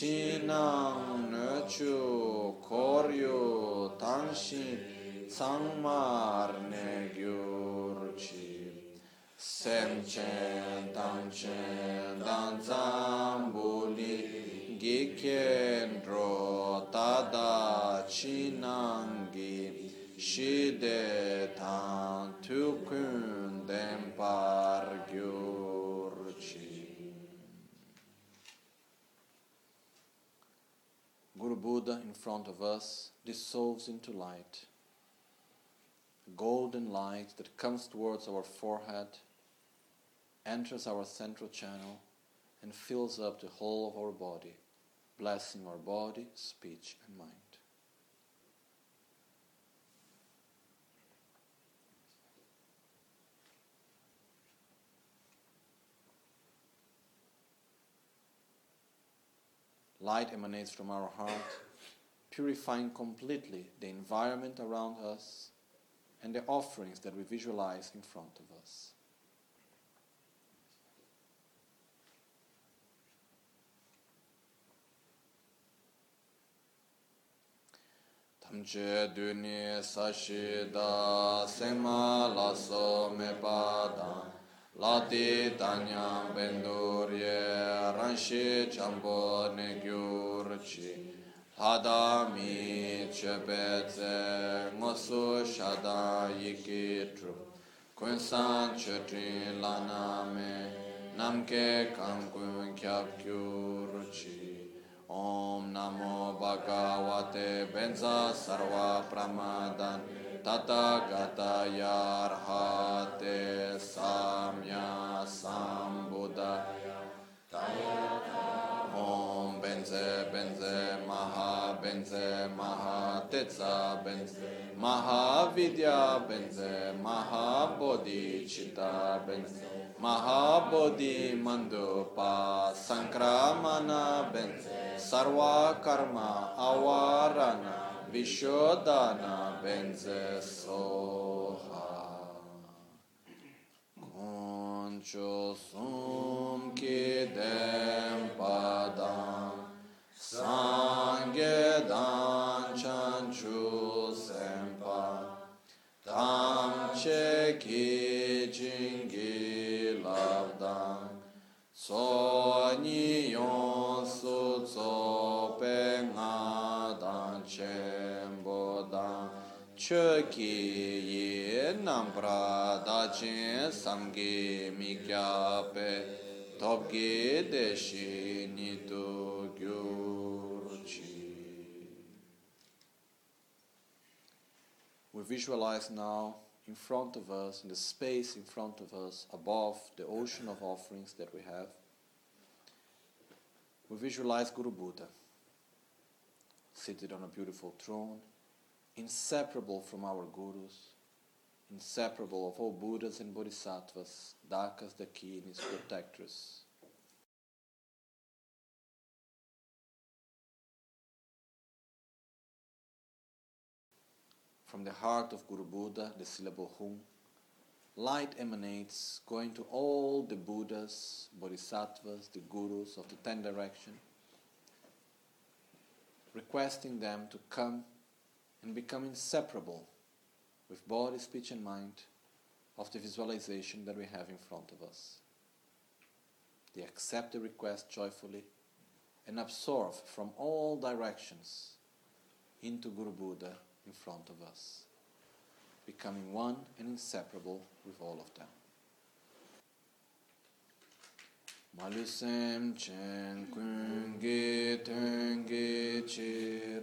chinang nechu koryu tangshin sangmar ne gyurchi semchen tamchen danzambuli gikendro tada chinangi shide tan tukun dempar Guru Buddha in front of us dissolves into light. Golden light that comes towards our forehead, enters our central channel, and fills up the whole of our body, blessing our body, speech, and mind. Light emanates from our heart, purifying completely the environment around us and the offerings that we visualize in front of us. Tamche duni sashi da sema laso me pada lati tanyam bendurye ranshi champo negyurchi hadami chepetse ngosu shada yikitru. Kunsan chutri laname namke kankun kyapkyurchi. Om Namo Bhagavate Benza Sarva Pramadani तथागतया अर्हते Samya sambuddhaya ॐ बेन्से बेन्से महा बेन्से महातित्सा बेन्से महाविद्या बेन्से महाबोधिचिता बेन्से Mahabodhi मन्दुपा सङ्क्रामण बेन्से सर्वकर्म अवारण Vishodana benze soha. Koncho sum kidem padam. Sange dan chanchu sempa. Tam cheki jingi lavdan. So Ye Nam Pra Da Chen Sam Ge Mi Kya Pe Top Ge De Shi Ni Tu Gyur Chi We visualize now in front of us, in the space in front of us, above the ocean of offerings that we have. We visualize Guru Buddha seated on a beautiful throne, inseparable from our gurus, inseparable of all Buddhas and Bodhisattvas, Dakas, Dakinis, protectors. From the heart of Guru Buddha, the syllable Hum, light emanates going to all the Buddhas, Bodhisattvas, the Gurus of the Ten Direction, requesting them to come and become inseparable with body, speech, and mind of the visualization that we have in front of us. They accept the request joyfully and absorb from all directions into Guru Buddha in front of us, becoming one and inseparable with all of them. Malusem chen kungi tengi chir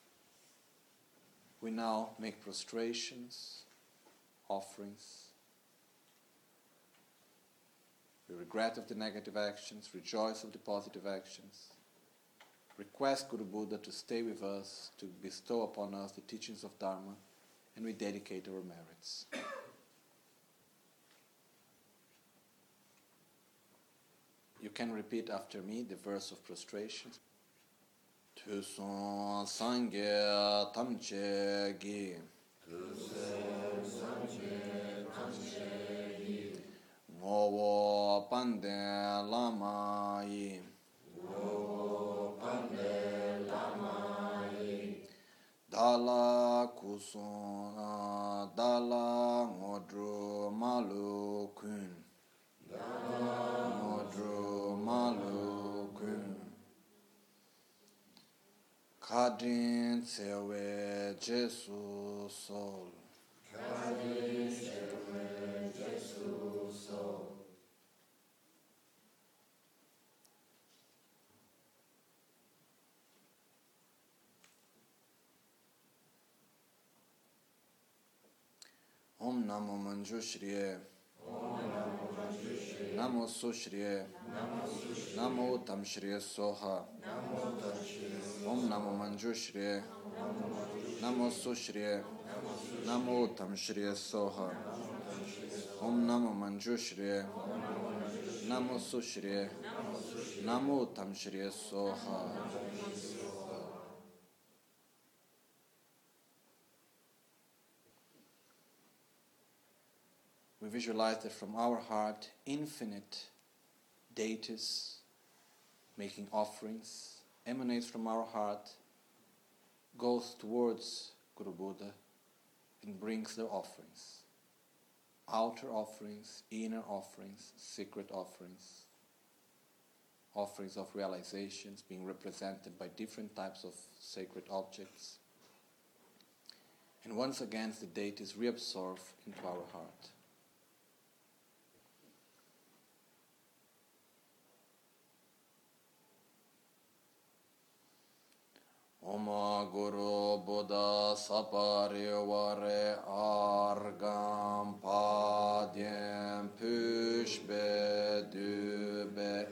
we now make prostrations, offerings. We regret of the negative actions, rejoice of the positive actions. Request Guru Buddha to stay with us, to bestow upon us the teachings of Dharma, and we dedicate our merits. You can repeat after me the verse of prostration. Tusun sangye tamche gi. Tusun sangye tamche gi. Ngowo panden lama yi. Ngowo panden lama yi. Dala kusuna dala ngodru malu kun. Dala Kadrin tsewe Jesu sol. Om Namo Manjushriye. Namo Su Shriye Namo Tam Shriye Soha. Om Namo Manju Shriye Namo Su Shriye Namo Tam Shriye Soha. Om Namo Manju Shriye Namo Su Shriye Namo Tam Shriye Soha. Visualize that from our heart, infinite deities making offerings emanates from our heart, goes towards Guru Buddha, and brings their offerings. Outer offerings, inner offerings, secret offerings, offerings of realizations being represented by different types of sacred objects, And once again, the date is reabsorbed into our heart. Oma Guru Buddha Sapariware Argam Padyam Pushbe Dube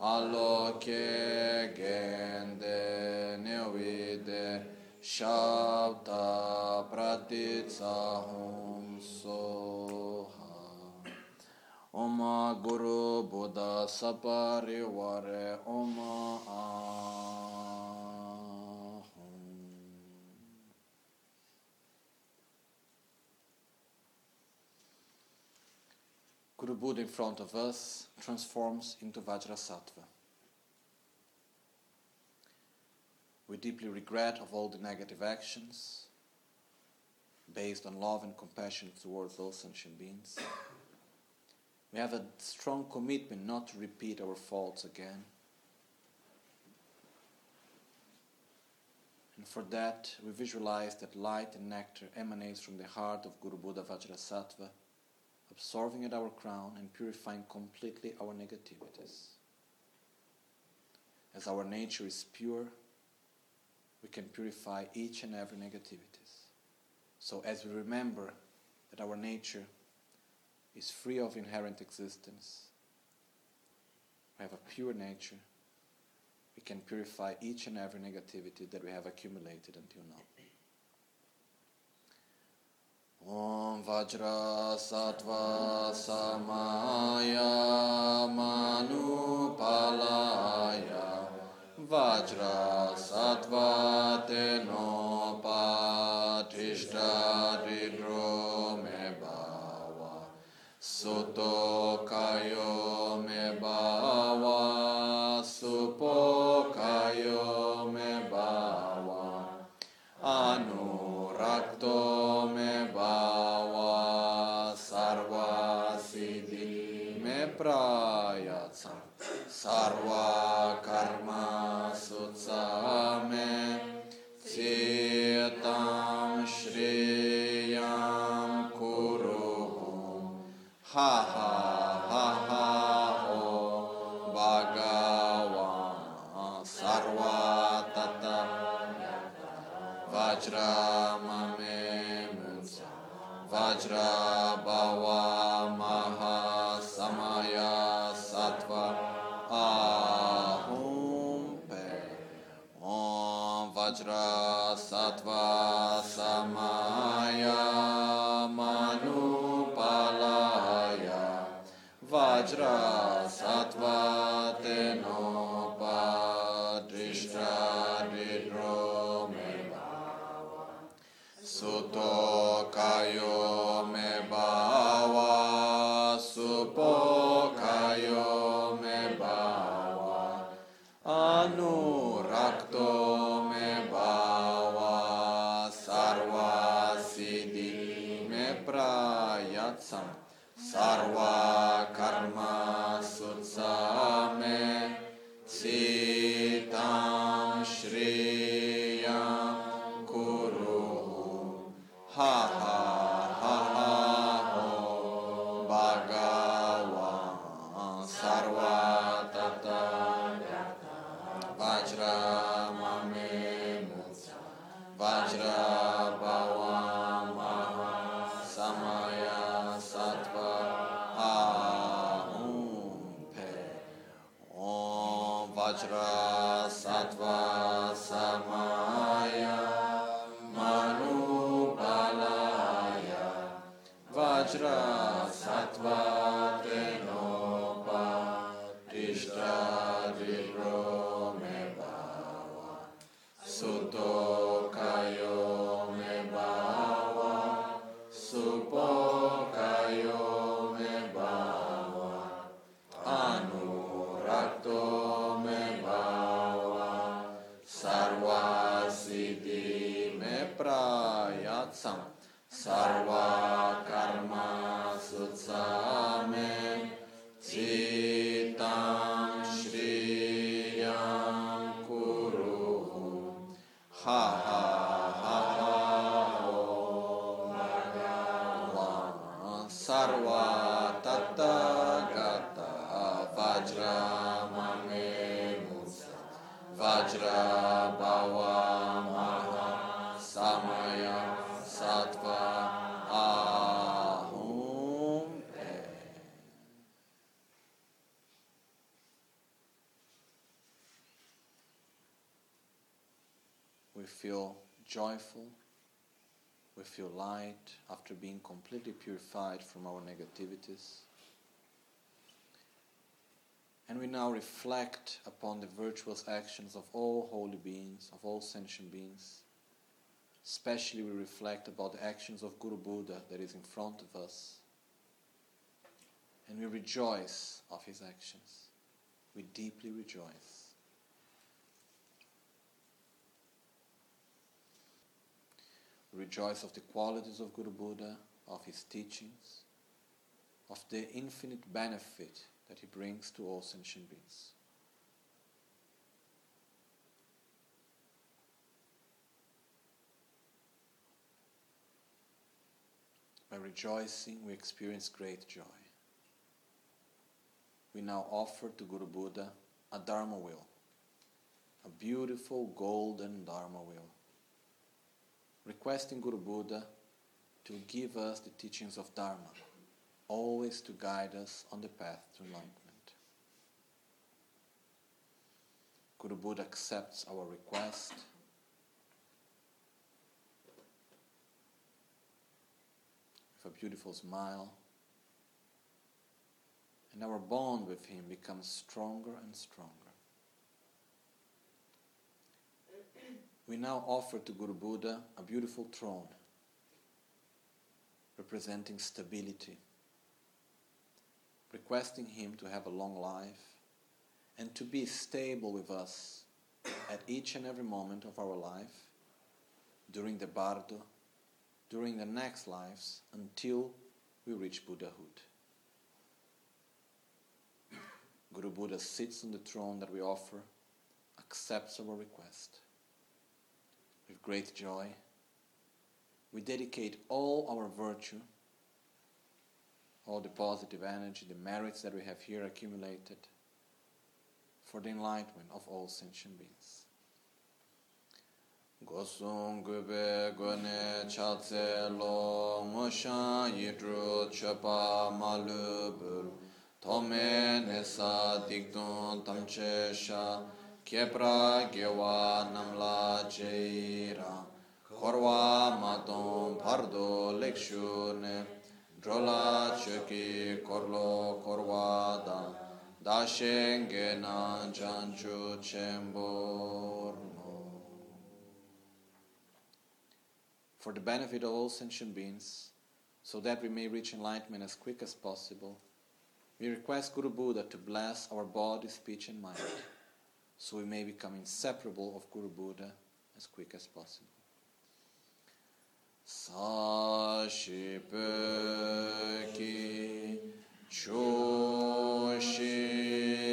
Aloke Gende Nevide Shabda Pratitsahum Soha Oma Guru Buddha Sapariware Oma Ahum Guru Buddha in front of us transforms into Vajrasattva. We deeply regret of all the negative actions based on love and compassion towards all sentient beings. We have a strong commitment not to repeat our faults again. And for that, we visualize that light and nectar emanates from the heart of Guru Buddha Vajrasattva absorbing at our crown and purifying completely our negativities. As our nature is pure, we can purify each and every negativities. So as we remember that our nature is free of inherent existence, we have a pure nature, we can purify each and every negativity that we have accumulated until now. Om Vajra Sattva Samaya Manu Palaya Vajra Sattva Teno Patishta Ridro Me Bhava Suto Kayo बवा महासमय सत्व आह वज्रत्व completely purified from our negativities. And we now reflect upon the virtuous actions of all holy beings, of all sentient beings. Especially, we reflect about the actions of Guru Buddha that is in front of us. And we rejoice of his actions. We deeply rejoice. Rejoice of the qualities of Guru Buddha, of his teachings, of the infinite benefit that he brings to all sentient beings. By rejoicing, we experience great joy. We now offer to Guru Buddha a Dharma wheel, a beautiful golden Dharma wheel, requesting Guru Buddha to give us the teachings of Dharma always to guide us on the path to enlightenment. Guru Buddha accepts our request. With a beautiful smile. And our bond with him becomes stronger and stronger. We now offer to Guru Buddha a beautiful throne representing stability requesting Him to have a long life and to be stable with us at each and every moment of our life, during the bardo, during the next lives, until we reach Buddhahood. Guru Buddha sits on the throne that we offer, accepts our request. With great joy, we dedicate all our virtue all the positive energy, the merits that we have here accumulated for the enlightenment of all sentient beings. Gosung gube gone chatse lo ngoshan yidru chopa malubul tome nesa dikdun tamche sha kepra gewa namla jeira korwa maton pardo lekshune drola korlo chanchu chemborno. For the benefit of all sentient beings, so that we may reach enlightenment as quick as possible, we request Guru Buddha to bless our body, speech, and mind, so we may become inseparable of Guru Buddha as quick as possible. Sa shi pe ki chu shi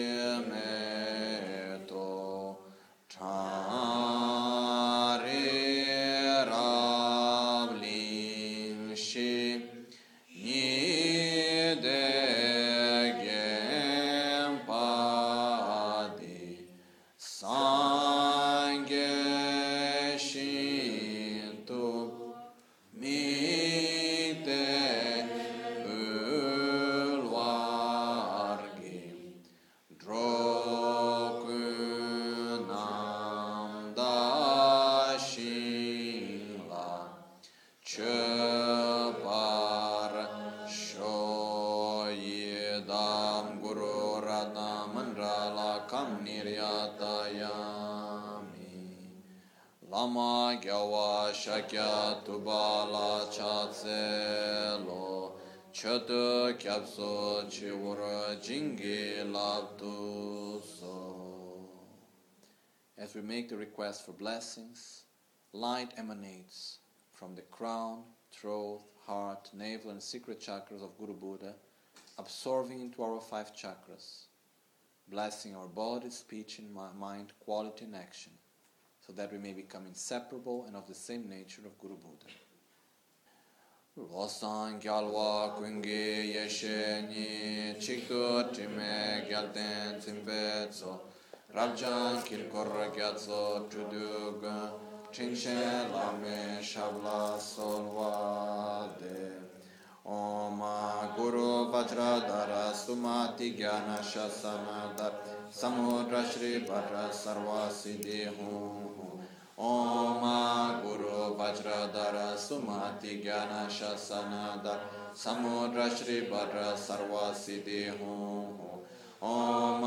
Choto kyapso chiwara jingi labdu so. As we make the request for blessings, light emanates from the crown, throat, heart, navel, and secret chakras of Guru Buddha, absorbing into our five chakras, blessing our body, speech, and mind, quality, and action so that we may become inseparable and of the same nature of Guru Buddha. Losan gyalwa kungi yeshe ni chikto time gyalten tsimpezo Rabjan kilkor gyatso tudug chinshe lame shabla solvade. Oma Guru Vajradhara Sumati Gyana Shasanadar Samudra Shri Bhadra Sarva Siddhi Hum Om Guru Vajradhara Sumati Gyana Shasanada Samudra Shri Bhadra Sarva Siddhi Hum Om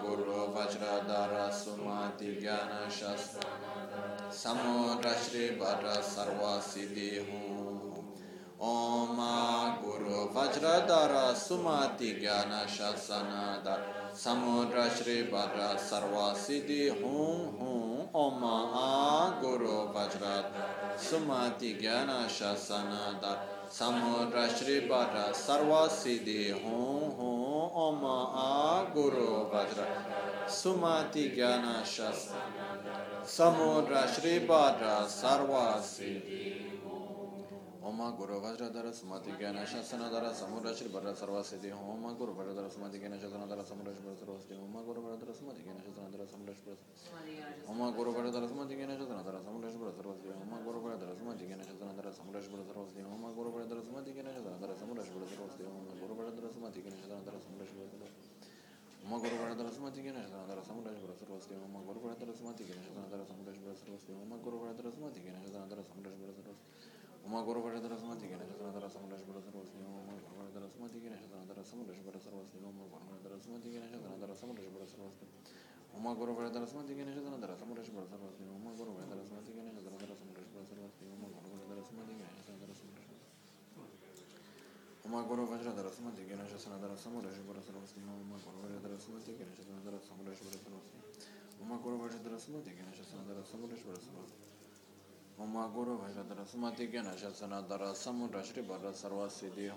Guru Vajradhara Sumati Gyana Shasanada Samudra Shri Bhadra Sarva Siddhi Hum Om Guru Vajradhara Sumati Gyana Shasanada Samudra Shri Bhadra Sarva Siddhi Hum Hum Om A Guru Vajrat Sumati Gyana Shasana Dar Samudra Shri Bhadra Sarva Siddhi Hum Hum Om A Guru Vajrat Sumati Gyana Shasana Samudra Shri Bhadra Sarva Siddhi Om Guru Vajradhara Sumati Gyana Shasana Dara Samudra Shri Bhadra Sarva Siddhi Om Guru Vajradhara Sumati Gyana Shasana Dara Samudra Shri Bhadra Sarva Siddhi Om Guru Vajradhara Sumati Gyana Shasana Dara Samudra Shri Bhadra Om Guru Vajradhara Sumati Gyana Shasana Dara Samudra Shri Bhadra Sarva Siddhi Om Guru Vajradhara Sumati Gyana Shasana Dara Samudra Shri Bhadra Sarva Siddhi Om Guru Vajradhara Sumati Gyana Shasana Dara Samudra Shri Bhadra Sarva Siddhi Om Guru Vajradhara Sumati Gyana Shasana Dara Samudra Shri Bhadra Om Guru Vajradhara Sumati Gyana Shasana Dara Samudra Shri Bhadra Sarva Siddhi Om Guru Vajradhara Sumati Gyana Shasana Dara Samudra Shri Bhadra Sarva Siddhi Om Guru Vajradhara Sumati Gyana Shasana Dara Samudra Shri Bhadra Sarva Siddhi Om Guru Vajradhara Sumati Gyana Shasana Dara Samudra Shri Bhadra Sarva Siddhi Om Guru Vajradhara Sumati Gyana Shasana Dara Samudra Shri Bhadra Sarva Siddhi Om Guru Vajradhara Sumati Gyana Shasana Dara Samudra Shri Bhadra Sarva Siddhi Om Guru Vajradhara Sumati Gyana Shasana Dara Samudra Shri Bhadra Sarva Siddhi Om Guru Vajradhara Sumati Gyana Shasana Dara Samudra Shri Bhadra Oma Guru Vajradara Sumati Gyana Dara Samudra Shri Bhadra Sarva Siddhi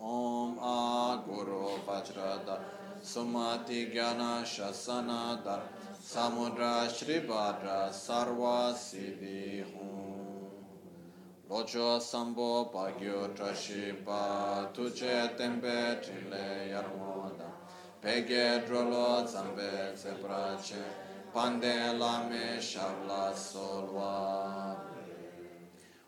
Om A Guru Vajradara Sumati Gyana Dara Samudra Shri Bhadra Sarva Siddhi Locho Sambo Pagyo Trashipa Tuche Tempe Trile Yarmoda Pegye Drolo Zambe Zebrache Pande Lame Shavla Solva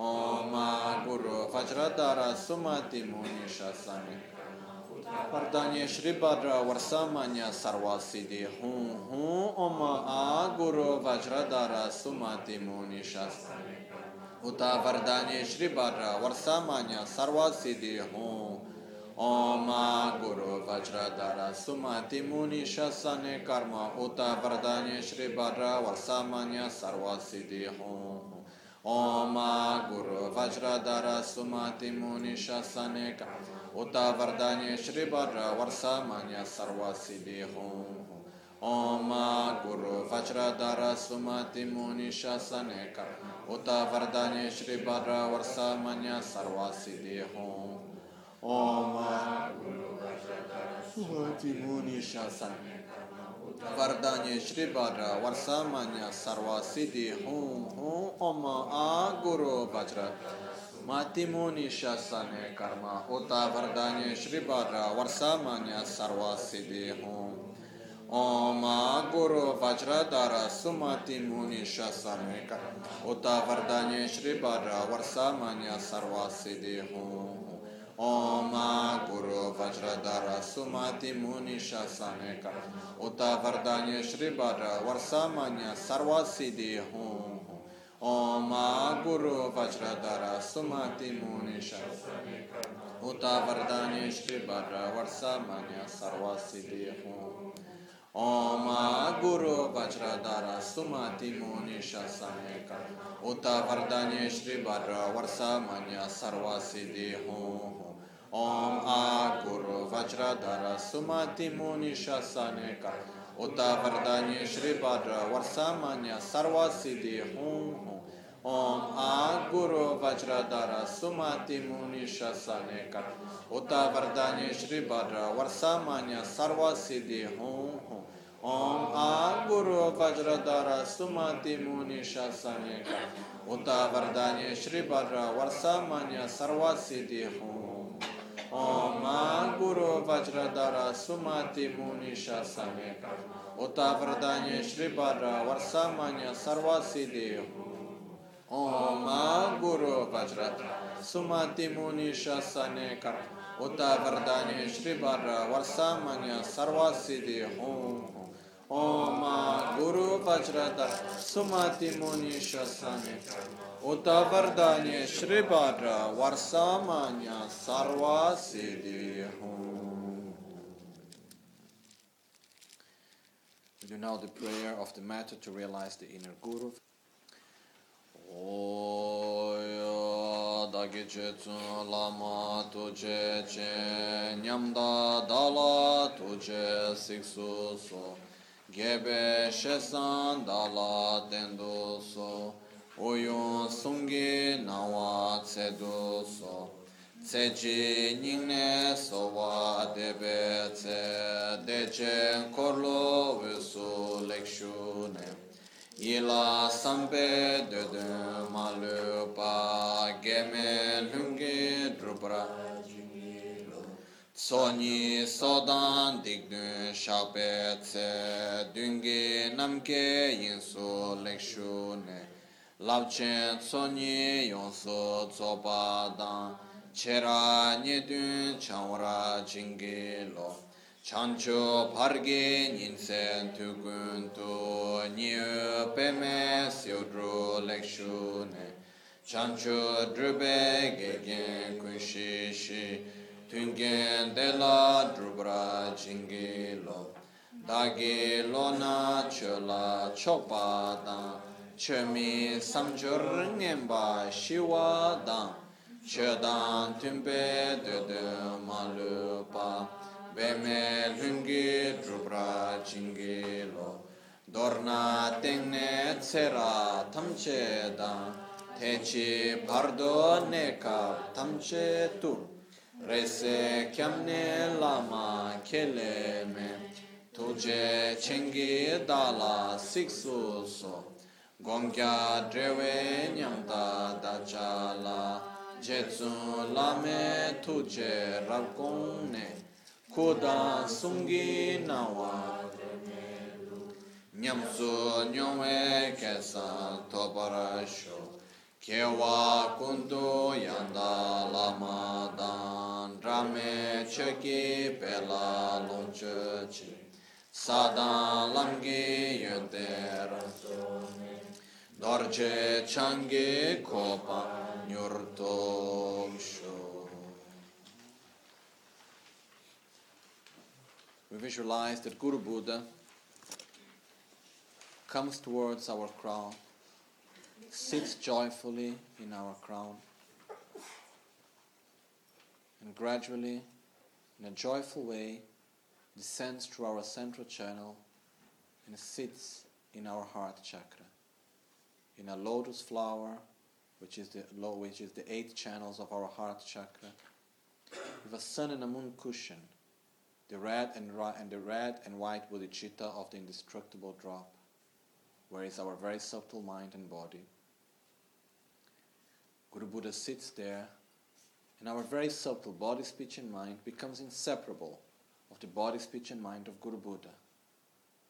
Om Guru Vajradhara Sumati Muni Shasane Vardanya Shri Bhadra Varsamanya Sarva Siddhi Hum Hum Om A Guru Vajradhara Sumati Muni Shasane Uta Vardanya Shri Bhadra Varsamanya Sarva Siddhi Hum Om Guru Vajradhara Sumati Muni Shasane Karma Uta Vardanya Shri Bhadra Varsamanya Sarva Siddhi Hum Om Guru Vajradhara Sumati Muni Shasane Karma Uta Vardanya Shri Bhadra Varsamanya Sarva Siddhi Hum Om Guru Vajradhara Sumati Muni Shasane Uta Vardanya Shri Bhadra Varsamanya Sarva Siddhi Hum Om Guru Vajradhara Sumati Muni Shasane Vardanya Shri Bhadra Varsamanya Sarva Siddhi Hum Hum Om A Guru Vajra. Mati Muni Shasane Karma Uta Vardanya Shri Bhadra Varsamanya Sarva Siddhi Hum. Om Guru Vajradhara Sumati Muni Shasane Karma Uta Vardanya Shri Bhadra Varsamanya Sarva Siddhi Hum Om Guru Vajradhara Sumati Muni Shasane Karma Uta Vardanya Shri Bhadra Varsamanya Sarva Siddhi Hum Om Guru Vajradhara Sumati Muni Shasane Uta Vardanya Shri Bhadra Varsamanya Sarva Siddhi Hum Om Guru Vajradhara Sumati Muni Shasane Uta Vardanya Shri Bhadra Varsamanya Sarva Siddhi Hum Om Guru Vajradhara Sumati Muni Shasane Uta Vardanya Shri Bhadra Varsamanya Sarva Siddhi Hum Om Guru Vajradhara Sumati Muni Shasane Uta Vardanya Shri Bhadra Varsamanya Sarva Siddhi Hum Om A Guru Vajradhara Sumati Muni Shasaneka Uta Vardanya Shri Bhadra Varsamanya Sarvasiddhi Hum Om A Guru Vajradhara Sumati Muni Shasaneka Uta Vardanya Shri Bhadra Varsamanya Sarvasiddhi Hum Om Oma Guru Vajrada Sumati Muni Shasane Uta Vardhanya Shri Bhadra Varsamanya Sarva Siddhi We do now the prayer of the matter to realize the inner Guru. dāgī lāma sō gebe shesan dala tendo so oyon sungi nawa tsedo so tseji nyingne sowa debe tse deche korlo visu lekshune. Ila sampe dede alupa, geme lungi drupra Soni sodan dikdun shakpe tse, dungi namke yinsu lekshu ne, labchen soni yonsu tsoba dan, chera nyedun chanwara jingi lo, chancho pargi nyinsen tukun tu, nyu peme siodru lekshu ne, chancho drube gegen kunshi shi, Tungen de la drupra jingi lo. Dagi lo na cho la chopa dang Che mi samchur ngenpa shiwa dang Che dang tunpe de de ma pa. Be me lungi drupra jingi lo. Dorna tengne tsera tamche dang Techi bardo nekab tamche tu. Rese kyamne lama kele me tuje chengi dala siksu so. Gongya drewe nyamta dachala jetsu lame tuje rakong ne kuda sungi nawa nyamsu nyongwe kesa toparasho kewa kundu yanda lama dan rame cheki pela lonche chi. Sadan lamgi yunte dorje changi kopa nyurto sho We visualize that Guru Buddha comes towards our crown sits joyfully in our crown and gradually, in a joyful way, descends through our central channel and sits in our heart chakra, in a lotus flower, which is the which is the eight channels of our heart chakra, with a sun and a moon cushion, the red and, and the red and white bodhicitta of the indestructible drop, where is our very subtle mind and body. Guru Buddha sits there, and our very subtle body, speech, and mind becomes inseparable of the body, speech, and mind of Guru Buddha.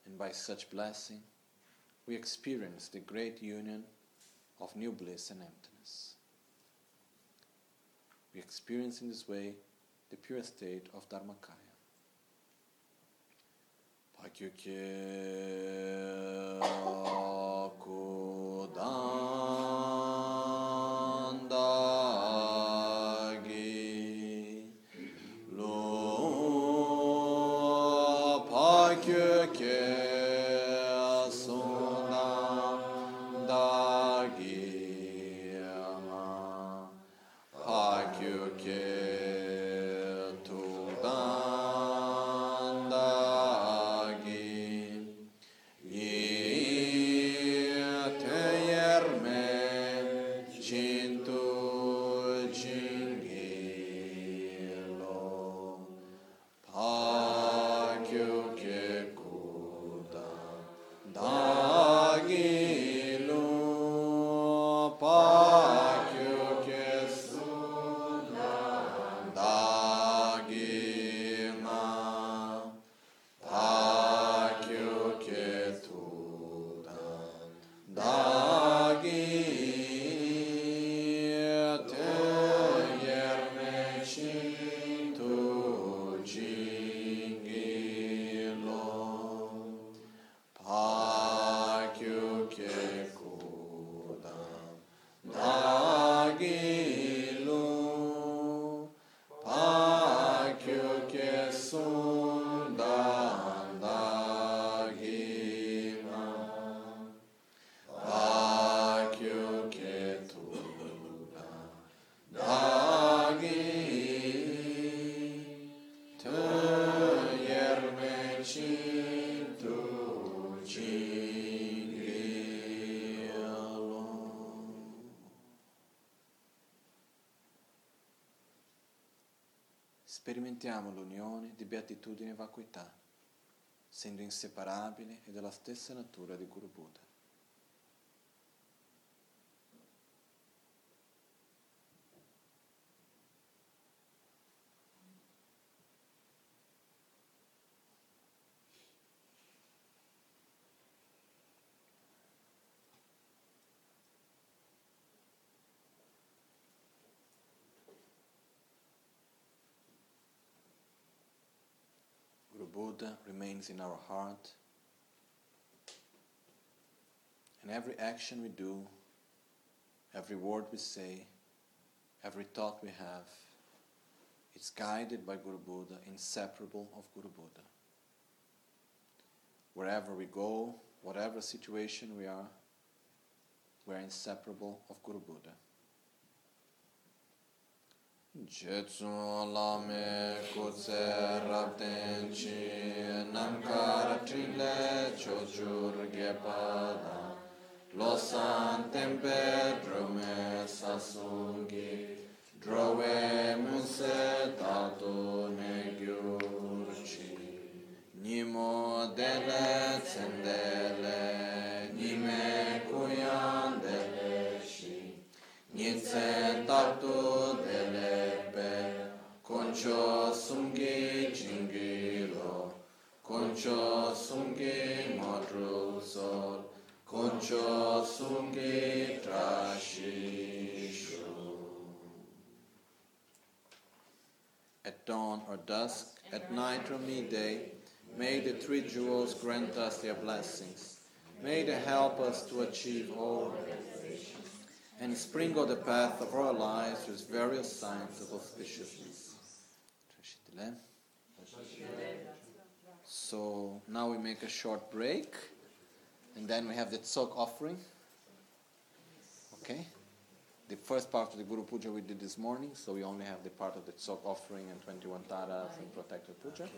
And by such blessing, we experience the great union of new bliss and emptiness. We experience in this way the pure state of Dharmakaya. Pakyukye sperimentiamo l'unione di beatitudine e vacuità, essendo inseparabili e della stessa natura di Guru Buddha in our heart. And every action we do, every word we say, every thought we have, it's guided by Guru Buddha, inseparable of Guru Buddha. Wherever we go, whatever situation we are, we're inseparable of Guru Buddha. Jetsun lame kutse rabden namkar trile chochur gepada losan tempe drome sasungi trashishu. At dawn or dusk at night or midday may the three jewels grant us their blessings. May they help us to achieve all and sprinkle the path of our lives with various signs of auspiciousness. So now we make a short break, and then we have the tzok offering. Okay? The first part of the Guru Puja we did this morning, so we only have the part of the tzok offering and 21 taras and protector puja.